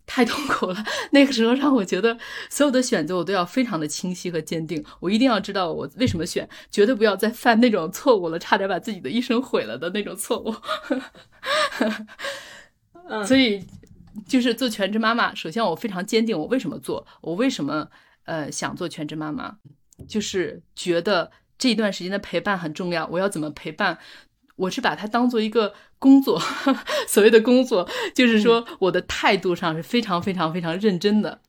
太痛苦了。那个时候让我觉得所有的选择我都要非常的清晰和坚定，我一定要知道我为什么选，绝对不要再犯那种错误了，差点把自己的一生毁了的那种错误。所以就是做全职妈妈，首先我非常坚定我为什么做，我为什么呃想做全职妈妈，就是觉得。这一段时间的陪伴很重要，我要怎么陪伴？我是把它当做一个工作，所谓的工作，就是说我的态度上是非常非常非常认真的，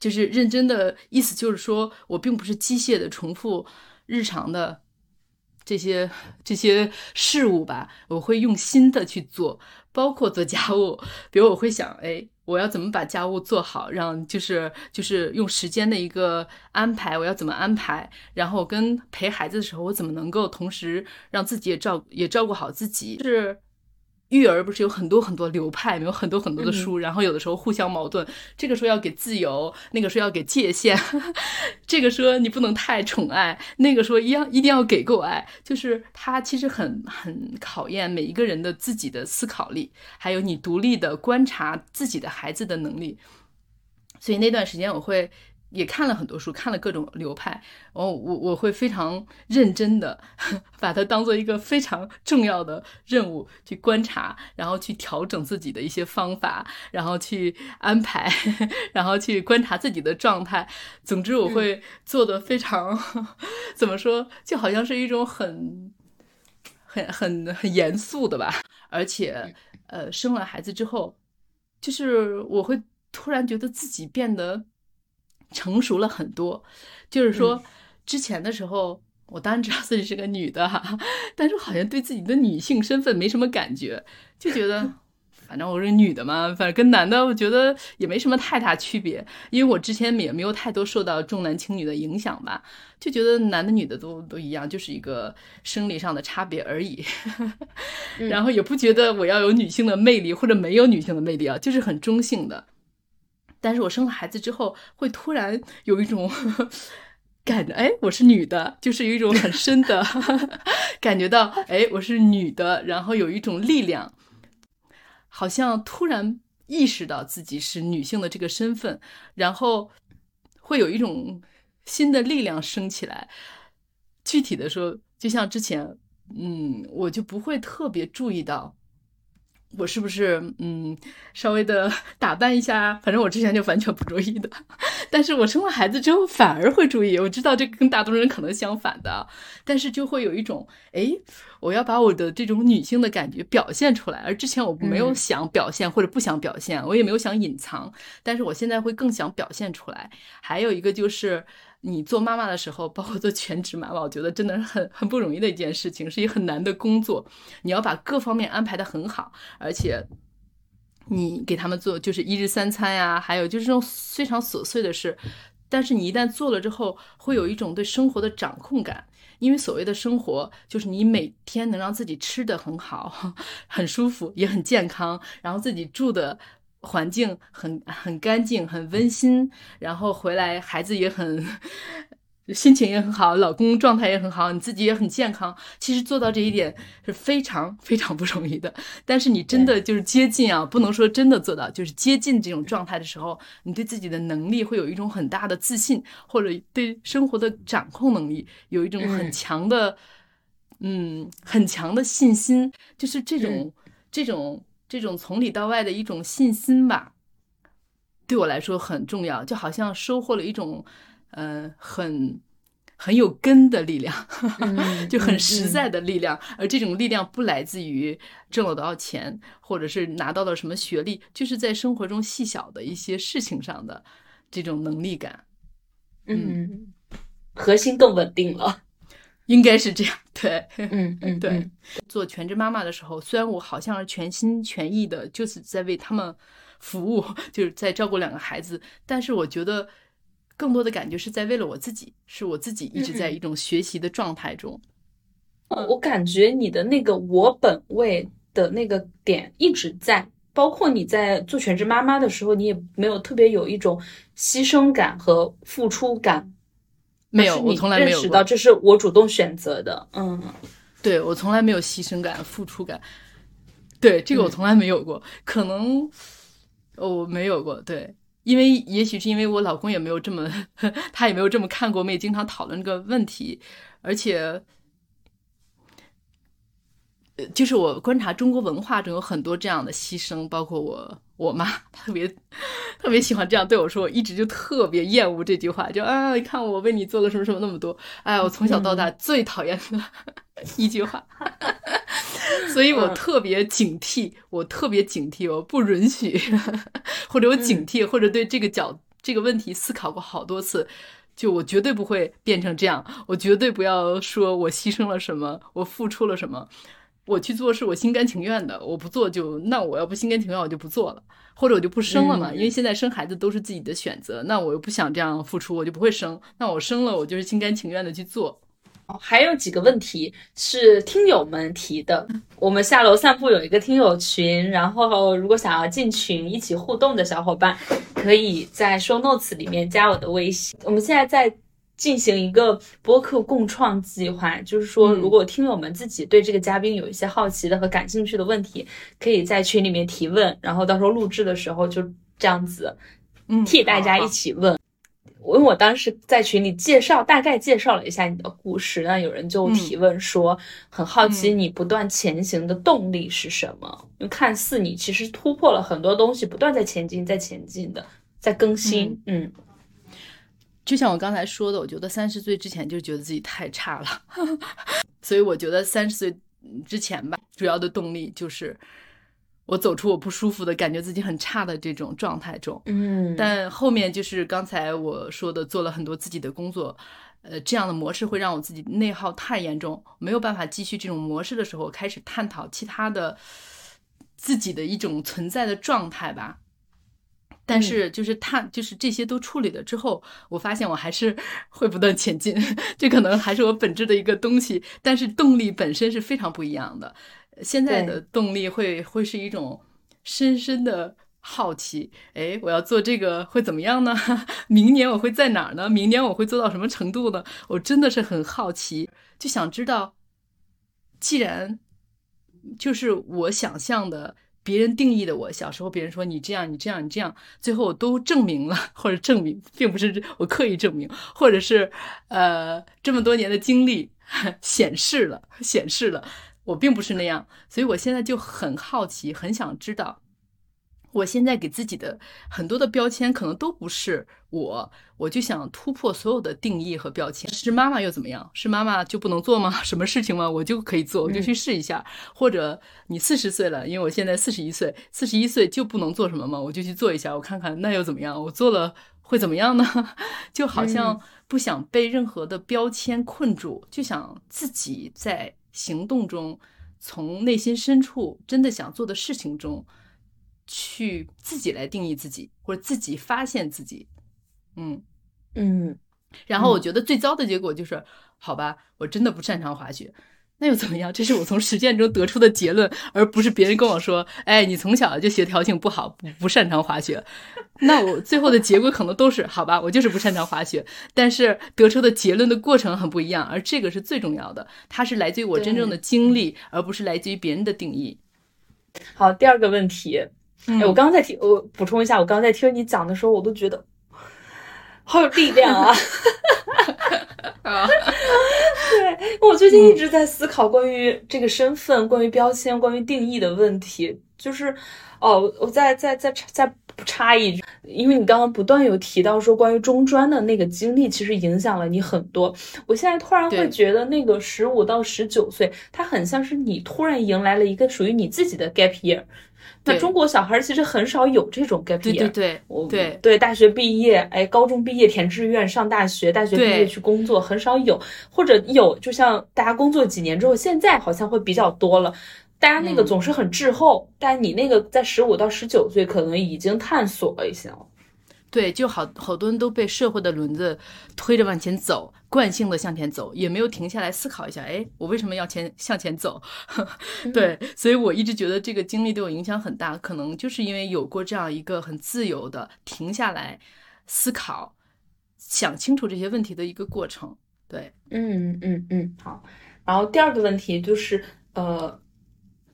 就是认真的意思就是说我并不是机械的重复日常的这些这些事物吧，我会用心的去做，包括做家务，比如我会想，哎。我要怎么把家务做好？让就是就是用时间的一个安排，我要怎么安排？然后跟陪孩子的时候，我怎么能够同时让自己也照也照顾好自己？是。育儿不是有很多很多流派，有很多很多的书，然后有的时候互相矛盾。这个说要给自由，那个说要给界限，这个说你不能太宠爱，那个说一样一定要给够爱。就是他其实很很考验每一个人的自己的思考力，还有你独立的观察自己的孩子的能力。所以那段时间我会。也看了很多书，看了各种流派，哦，我我会非常认真的 把它当做一个非常重要的任务去观察，然后去调整自己的一些方法，然后去安排，然后去观察自己的状态。总之，我会做的非常 怎么说，就好像是一种很很很很严肃的吧。而且，呃，生了孩子之后，就是我会突然觉得自己变得。成熟了很多，就是说，之前的时候，我当然知道自己是个女的哈，但是好像对自己的女性身份没什么感觉，就觉得 反正我是女的嘛，反正跟男的我觉得也没什么太大区别，因为我之前也没有太多受到重男轻女的影响吧，就觉得男的女的都都一样，就是一个生理上的差别而已，然后也不觉得我要有女性的魅力或者没有女性的魅力啊，就是很中性的。但是我生了孩子之后，会突然有一种 感觉，哎，我是女的，就是有一种很深的 感觉到，哎，我是女的，然后有一种力量，好像突然意识到自己是女性的这个身份，然后会有一种新的力量升起来。具体的说，就像之前，嗯，我就不会特别注意到。我是不是嗯稍微的 打扮一下？反正我之前就完全不注意的，但是我生了孩子之后反而会注意。我知道这跟大多数人可能相反的，但是就会有一种哎，我要把我的这种女性的感觉表现出来。而之前我没有想表现或者不想表现，我也没有想隐藏，但是我现在会更想表现出来。还有一个就是。你做妈妈的时候，包括做全职妈妈，我觉得真的是很很不容易的一件事情，是一个很难的工作。你要把各方面安排的很好，而且你给他们做就是一日三餐呀，还有就是这种非常琐碎的事。但是你一旦做了之后，会有一种对生活的掌控感，因为所谓的生活就是你每天能让自己吃的很好、很舒服，也很健康，然后自己住的。环境很很干净，很温馨，然后回来孩子也很心情也很好，老公状态也很好，你自己也很健康。其实做到这一点是非常非常不容易的。但是你真的就是接近啊，不能说真的做到，就是接近这种状态的时候，你对自己的能力会有一种很大的自信，或者对生活的掌控能力有一种很强的，嗯，很强的信心，就是这种这种。这种从里到外的一种信心吧，对我来说很重要，就好像收获了一种，嗯，很很有根的力量，就很实在的力量。而这种力量不来自于挣了多少钱，或者是拿到了什么学历，就是在生活中细小的一些事情上的这种能力感。嗯，核心更稳定了。应该是这样，对，嗯嗯，对。做全职妈妈的时候，虽然我好像是全心全意的，就是在为他们服务，就是在照顾两个孩子，但是我觉得更多的感觉是在为了我自己，是我自己一直在一种学习的状态中。呃，我感觉你的那个我本位的那个点一直在，包括你在做全职妈妈的时候，你也没有特别有一种牺牲感和付出感。没有，我从来没有认识到这是我主动选择的。嗯，对我从来没有牺牲感、付出感。对这个我从来没有过，可能我没有过。对，因为也许是因为我老公也没有这么，他也没有这么看过。我们也经常讨论这个问题，而且呃，就是我观察中国文化中有很多这样的牺牲，包括我我妈特别特别喜欢这样对我说，我一直就特别厌恶这句话，就啊，你看我为你做了什么什么那么多，哎，我从小到大最讨厌的 一句话，所以我特别警惕，我特别警惕，我不允许，或者我警惕，或者对这个角这个问题思考过好多次。就我绝对不会变成这样，我绝对不要说我牺牲了什么，我付出了什么，我去做是我心甘情愿的，我不做就那我要不心甘情愿我就不做了，或者我就不生了嘛，因为现在生孩子都是自己的选择，那我又不想这样付出，我就不会生，那我生了我就是心甘情愿的去做。哦，还有几个问题是听友们提的。我们下楼散步有一个听友群，然后如果想要进群一起互动的小伙伴，可以在 show notes 里面加我的微信。我们现在在进行一个播客共创计划，就是说，如果听友们自己对这个嘉宾有一些好奇的和感兴趣的问题，可以在群里面提问，然后到时候录制的时候就这样子，嗯，替大家一起问。因为我当时在群里介绍，大概介绍了一下你的故事，那有人就提问说，很好奇你不断前行的动力是什么？因为看似你其实突破了很多东西，不断在前进，在前进的，在更新。嗯，就像我刚才说的，我觉得三十岁之前就觉得自己太差了，所以我觉得三十岁之前吧，主要的动力就是。我走出我不舒服的感觉，自己很差的这种状态中，嗯，但后面就是刚才我说的，做了很多自己的工作，呃，这样的模式会让我自己内耗太严重，没有办法继续这种模式的时候，开始探讨其他的自己的一种存在的状态吧。但是就是他，就是这些都处理了之后，我发现我还是 会不断前进，这可能还是我本质的一个东西，但是动力本身是非常不一样的。现在的动力会会是一种深深的好奇，哎，我要做这个会怎么样呢？明年我会在哪儿呢？明年我会做到什么程度呢？我真的是很好奇，就想知道，既然就是我想象的，别人定义的我，小时候别人说你这样，你这样，你这样，最后我都证明了，或者证明，并不是我刻意证明，或者是呃这么多年的经历显示了，显示了。我并不是那样，所以我现在就很好奇，很想知道，我现在给自己的很多的标签可能都不是我，我就想突破所有的定义和标签。是妈妈又怎么样？是妈妈就不能做吗？什么事情吗？我就可以做，我就去试一下。或者你四十岁了，因为我现在四十一岁，四十一岁就不能做什么吗？我就去做一下，我看看那又怎么样？我做了会怎么样呢？就好像不想被任何的标签困住，就想自己在。行动中，从内心深处真的想做的事情中，去自己来定义自己，或者自己发现自己，嗯嗯。然后我觉得最糟的结果就是，好吧，我真的不擅长滑雪。那又怎么样？这是我从实践中得出的结论，而不是别人跟我说：“哎，你从小就协调性不好，不不擅长滑雪。”那我最后的结果可能都是好吧，我就是不擅长滑雪。但是得出的结论的过程很不一样，而这个是最重要的，它是来自于我真正的经历，而不是来自于别人的定义。好，第二个问题，哎，我刚刚在听，我补充一下，我刚刚在听你讲的时候，我都觉得好有力量啊。啊，对我最近一直在思考关于这个身份、关于标签、关于定义的问题。就是，哦，我再再再再插一句，因为你刚刚不断有提到说关于中专的那个经历，其实影响了你很多。我现在突然会觉得，那个十五到十九岁，它很像是你突然迎来了一个属于你自己的 gap year。那中国小孩其实很少有这种 gap year，对对对，我对。对大学毕业，哎，高中毕业填志愿上大学，大学毕业去工作很少有，或者有，就像大家工作几年之后，现在好像会比较多了。大家那个总是很滞后，但你那个在十五到十九岁可能已经探索了一些了。对，就好好多人都被社会的轮子推着往前走，惯性的向前走，也没有停下来思考一下，哎，我为什么要前向前走？对，所以我一直觉得这个经历对我影响很大，可能就是因为有过这样一个很自由的停下来思考、想清楚这些问题的一个过程。对，嗯嗯嗯，好。然后第二个问题就是，呃。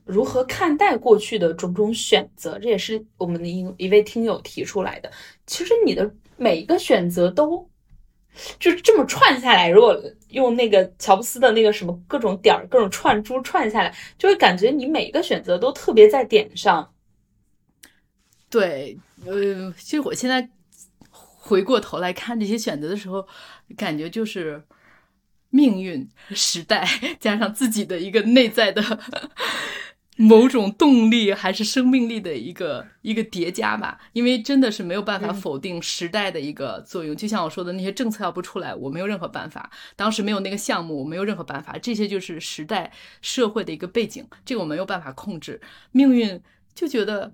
如何看待过去的种种选择？这也是我们的一一位听友提出来的。其实你的每一个选择都就这么串下来，如果用那个乔布斯的那个什么各种点儿、各种串珠串下来，就会感觉你每一个选择都特别在点上。对，呃，其实我现在回过头来看这些选择的时候，感觉就是命运、时代 加上自己的一个内在的。某种动力还是生命力的一个一个叠加吧，因为真的是没有办法否定时代的一个作用。就像我说的，那些政策要不出来，我没有任何办法；当时没有那个项目，我没有任何办法。这些就是时代社会的一个背景，这个我没有办法控制。命运就觉得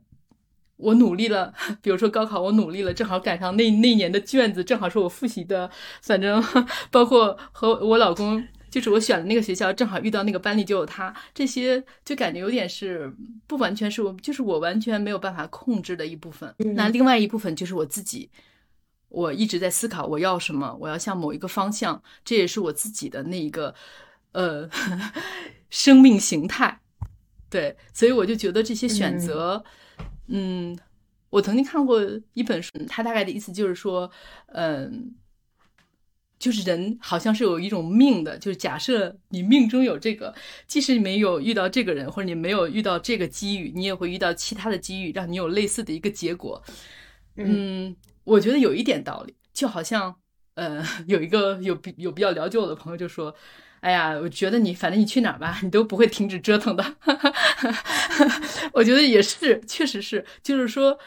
我努力了，比如说高考，我努力了，正好赶上那那年的卷子，正好是我复习的。反正 包括和我老公。就是我选的那个学校，正好遇到那个班里就有他，这些就感觉有点是不完全是我，就是我完全没有办法控制的一部分。那另外一部分就是我自己，我一直在思考我要什么，我要向某一个方向，这也是我自己的那一个呃 生命形态。对，所以我就觉得这些选择，嗯，我曾经看过一本书，它大概的意思就是说，嗯。就是人好像是有一种命的，就是假设你命中有这个，即使你没有遇到这个人，或者你没有遇到这个机遇，你也会遇到其他的机遇，让你有类似的一个结果。嗯，我觉得有一点道理，就好像，呃，有一个有比有比较了解我的朋友就说：“哎呀，我觉得你反正你去哪儿吧，你都不会停止折腾的。”我觉得也是，确实是，就是说，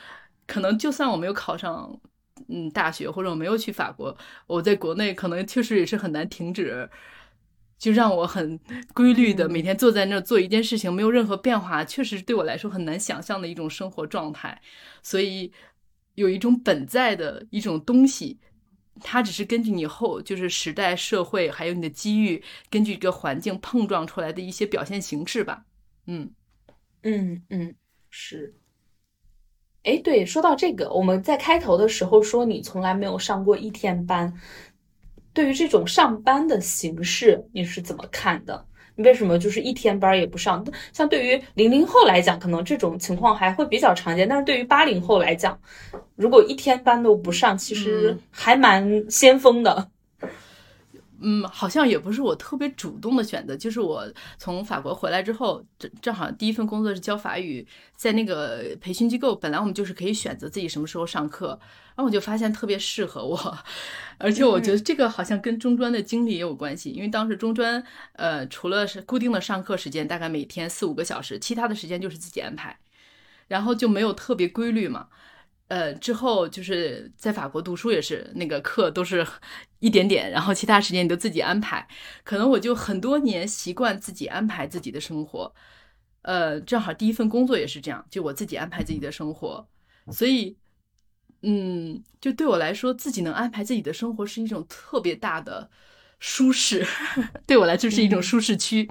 可能就算我没有考上。嗯，大学或者我没有去法国，我在国内可能确实也是很难停止，就让我很规律的每天坐在那儿做一件事情，没有任何变化，确实对我来说很难想象的一种生活状态。所以有一种本在的一种东西，它只是根据你后就是时代、社会还有你的机遇，根据一个环境碰撞出来的一些表现形式吧。嗯嗯嗯，是。哎，对，说到这个，我们在开头的时候说你从来没有上过一天班，对于这种上班的形式，你是怎么看的？你为什么就是一天班也不上？像对于零零后来讲，可能这种情况还会比较常见，但是对于八零后来讲，如果一天班都不上，其实还蛮先锋的。嗯，好像也不是我特别主动的选择，就是我从法国回来之后，正正好第一份工作是教法语，在那个培训机构，本来我们就是可以选择自己什么时候上课，然后我就发现特别适合我，而且我觉得这个好像跟中专的经历也有关系，因为当时中专，呃，除了是固定的上课时间，大概每天四五个小时，其他的时间就是自己安排，然后就没有特别规律嘛。呃，之后就是在法国读书也是，那个课都是一点点，然后其他时间你都自己安排。可能我就很多年习惯自己安排自己的生活，呃，正好第一份工作也是这样，就我自己安排自己的生活，所以，嗯，就对我来说，自己能安排自己的生活是一种特别大的。舒适 对我来说是一种舒适区，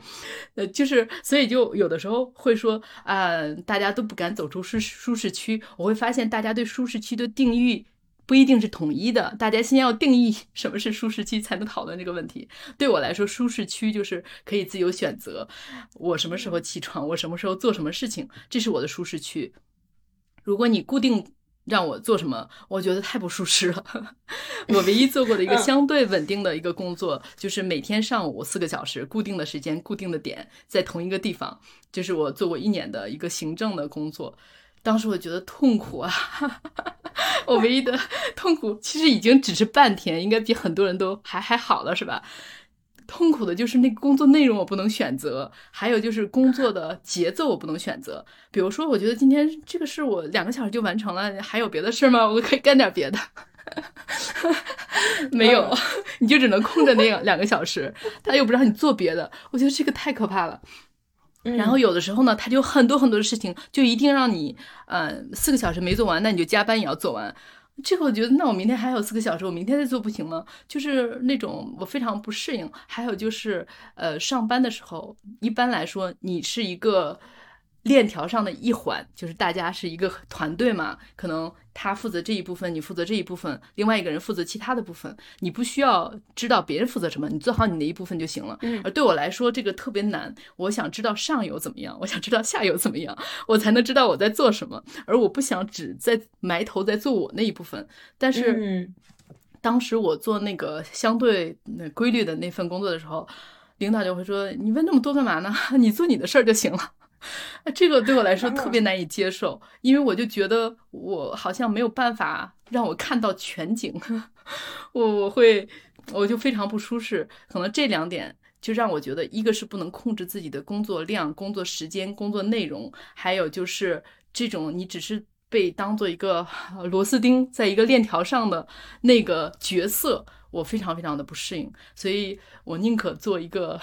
呃，就是所以就有的时候会说啊，大家都不敢走出舒舒适区。我会发现大家对舒适区的定义不一定是统一的，大家先要定义 什么是舒适区，才能讨论这个问题。对我来说，舒适区就是可以自由选择我什么时候起床，我什么时候做什么事情，这是我的舒适区。如果你固定。让我做什么？我觉得太不舒适了。我唯一做过的一个相对稳定的一个工作，就是每天上午四个小时，固定的时间、固定的点，在同一个地方。就是我做过一年的一个行政的工作，当时我觉得痛苦啊。我唯一的痛苦其实已经只是半天，应该比很多人都还还好了，是吧？痛苦的就是那个工作内容我不能选择，还有就是工作的节奏我不能选择。比如说，我觉得今天这个事我两个小时就完成了，还有别的事吗？我可以干点别的。没有，你就只能空着那两两个小时，他又不让你做别的。我觉得这个太可怕了。然后有的时候呢，他就很多很多的事情，就一定让你，嗯，四个小时没做完，那你就加班也要做完。这个我觉得，那我明天还有四个小时，我明天再做不行吗？就是那种我非常不适应。还有就是，呃，上班的时候，一般来说，你是一个。链条上的一环，就是大家是一个团队嘛，可能他负责这一部分，你负责这一部分，另外一个人负责其他的部分，你不需要知道别人负责什么，你做好你的一部分就行了。嗯，而对我来说，这个特别难，我想知道上游怎么样，我想知道下游怎么样，我才能知道我在做什么，而我不想只在埋头在做我那一部分。但是，当时我做那个相对规律的那份工作的时候，领导就会说：“你问那么多干嘛呢？你做你的事儿就行了。” 这个对我来说特别难以接受，因为我就觉得我好像没有办法让我看到全景，我我会我就非常不舒适。可能这两点就让我觉得，一个是不能控制自己的工作量、工作时间、工作内容，还有就是这种你只是被当做一个 螺丝钉，在一个链条上的那个角色。我非常非常的不适应，所以我宁可做一个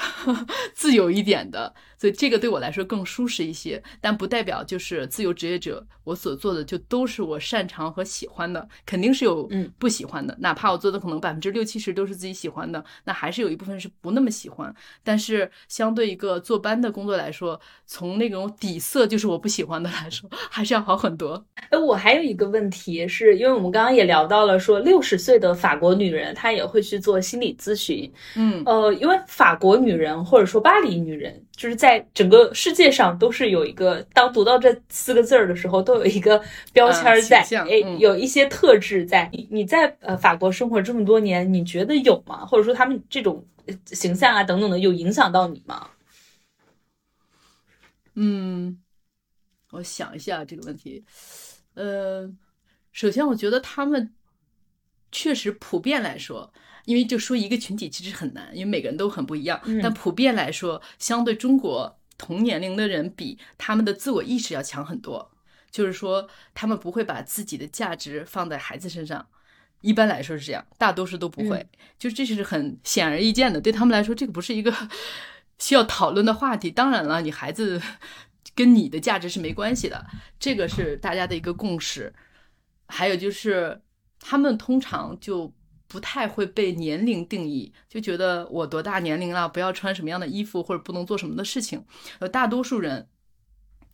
自由一点的，所以这个对我来说更舒适一些。但不代表就是自由职业者，我所做的就都是我擅长和喜欢的，肯定是有不喜欢的。哪怕我做的可能百分之六七十都是自己喜欢的，那还是有一部分是不那么喜欢。但是相对一个坐班的工作来说，从那种底色就是我不喜欢的来说，还是要好很多。哎，我还有一个问题，是因为我们刚刚也聊到了，说六十岁的法国女人她。也会去做心理咨询，嗯，呃，因为法国女人或者说巴黎女人，就是在整个世界上都是有一个，当读到这四个字儿的时候，都有一个标签在，哎，有一些特质在。你你在呃法国生活这么多年，你觉得有吗？或者说他们这种形象啊等等的，有影响到你吗？嗯，我想一下这个问题，呃，首先我觉得他们。确实，普遍来说，因为就说一个群体其实很难，因为每个人都很不一样。但普遍来说，相对中国同年龄的人比，他们的自我意识要强很多。就是说，他们不会把自己的价值放在孩子身上。一般来说是这样，大多数都不会。就这是很显而易见的，对他们来说，这个不是一个 需要讨论的话题。当然了，你孩子 跟你的价值是没关系的，这个是大家的一个共识。还有就是。他们通常就不太会被年龄定义，就觉得我多大年龄了，不要穿什么样的衣服，或者不能做什么的事情。呃，大多数人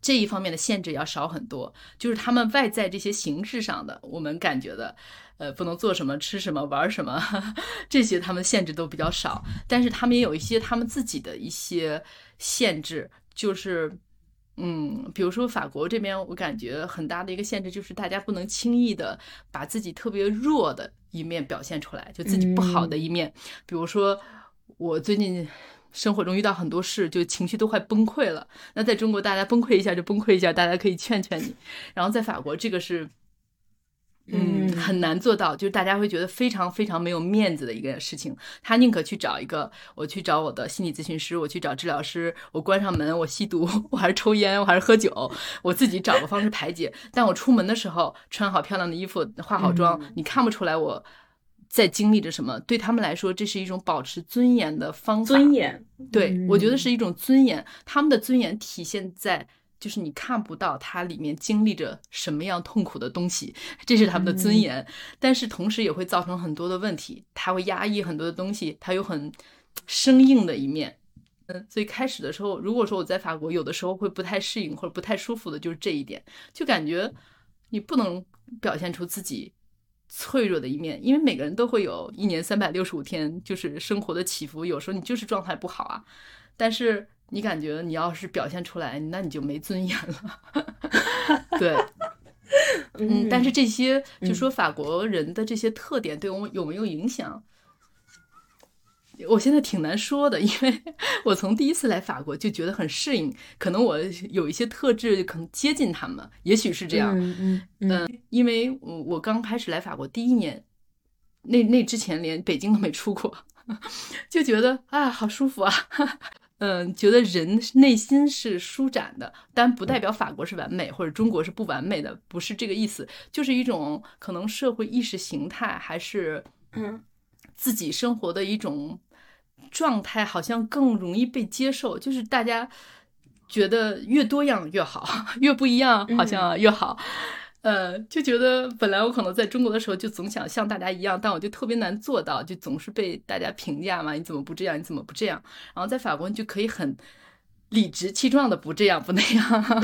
这一方面的限制要少很多，就是他们外在这些形式上的，我们感觉的，呃，不能做什么、吃什么、玩什么，这些他们限制都比较少。但是他们也有一些他们自己的一些限制，就是。嗯，比如说法国这边，我感觉很大的一个限制就是大家不能轻易的把自己特别弱的一面表现出来，就自己不好的一面。比如说我最近生活中遇到很多事，就情绪都快崩溃了。那在中国，大家崩溃一下就崩溃一下，大家可以劝劝你。然后在法国，这个是。嗯，很难做到，就是大家会觉得非常非常没有面子的一个事情。他宁可去找一个，我去找我的心理咨询师，我去找治疗师，我关上门，我吸毒，我还是抽烟，我还是喝酒，我自己找个方式排解。但我出门的时候穿好漂亮的衣服，化好妆，你看不出来我在经历着什么。对他们来说，这是一种保持尊严的方法。尊严，对我觉得是一种尊严。他们的尊严体现在。就是你看不到它里面经历着什么样痛苦的东西，这是他们的尊严，但是同时也会造成很多的问题，它会压抑很多的东西，它有很生硬的一面。嗯，所以开始的时候，如果说我在法国，有的时候会不太适应或者不太舒服的，就是这一点，就感觉你不能表现出自己脆弱的一面，因为每个人都会有一年三百六十五天，就是生活的起伏，有时候你就是状态不好啊，但是。你感觉你要是表现出来，那你就没尊严了。对，嗯，但是这些就说法国人的这些特点对我有没有影响？我现在挺难说的，因为我从第一次来法国就觉得很适应，可能我有一些特质可能接近他们，也许是这样。嗯嗯，因为我我刚开始来法国第一年，那那之前连北京都没出过，就觉得啊，好舒服啊。嗯，觉得人内心是舒展的，但不代表法国是完美或者中国是不完美的，不是这个意思，就是一种可能社会意识形态还是嗯。自己生活的一种状态，好像更容易被接受，就是大家觉得越多样越好，越不一样好像越好。呃，就觉得本来我可能在中国的时候就总想像大家一样，但我就特别难做到，就总是被大家评价嘛，你怎么不这样？你怎么不这样？然后在法国你就可以很理直气壮的不这样不那样。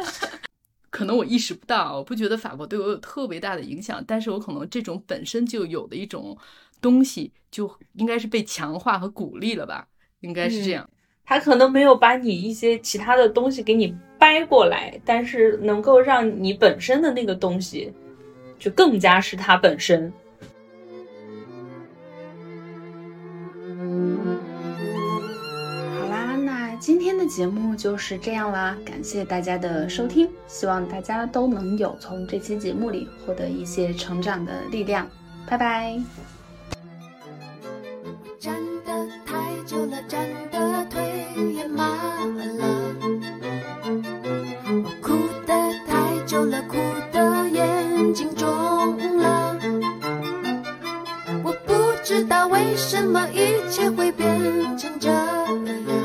可能我意识不到，我不觉得法国对我有特别大的影响，但是我可能这种本身就有的一种东西，就应该是被强化和鼓励了吧，应该是这样。他可能没有把你一些其他的东西给你掰过来，但是能够让你本身的那个东西就更加是他本身。好啦，那今天的节目就是这样啦，感谢大家的收听，希望大家都能有从这期节目里获得一些成长的力量。拜拜。站得太久了，站得太。也麻烦了我哭的太久了哭的眼睛肿了。我不知道为什么一切会变成这样。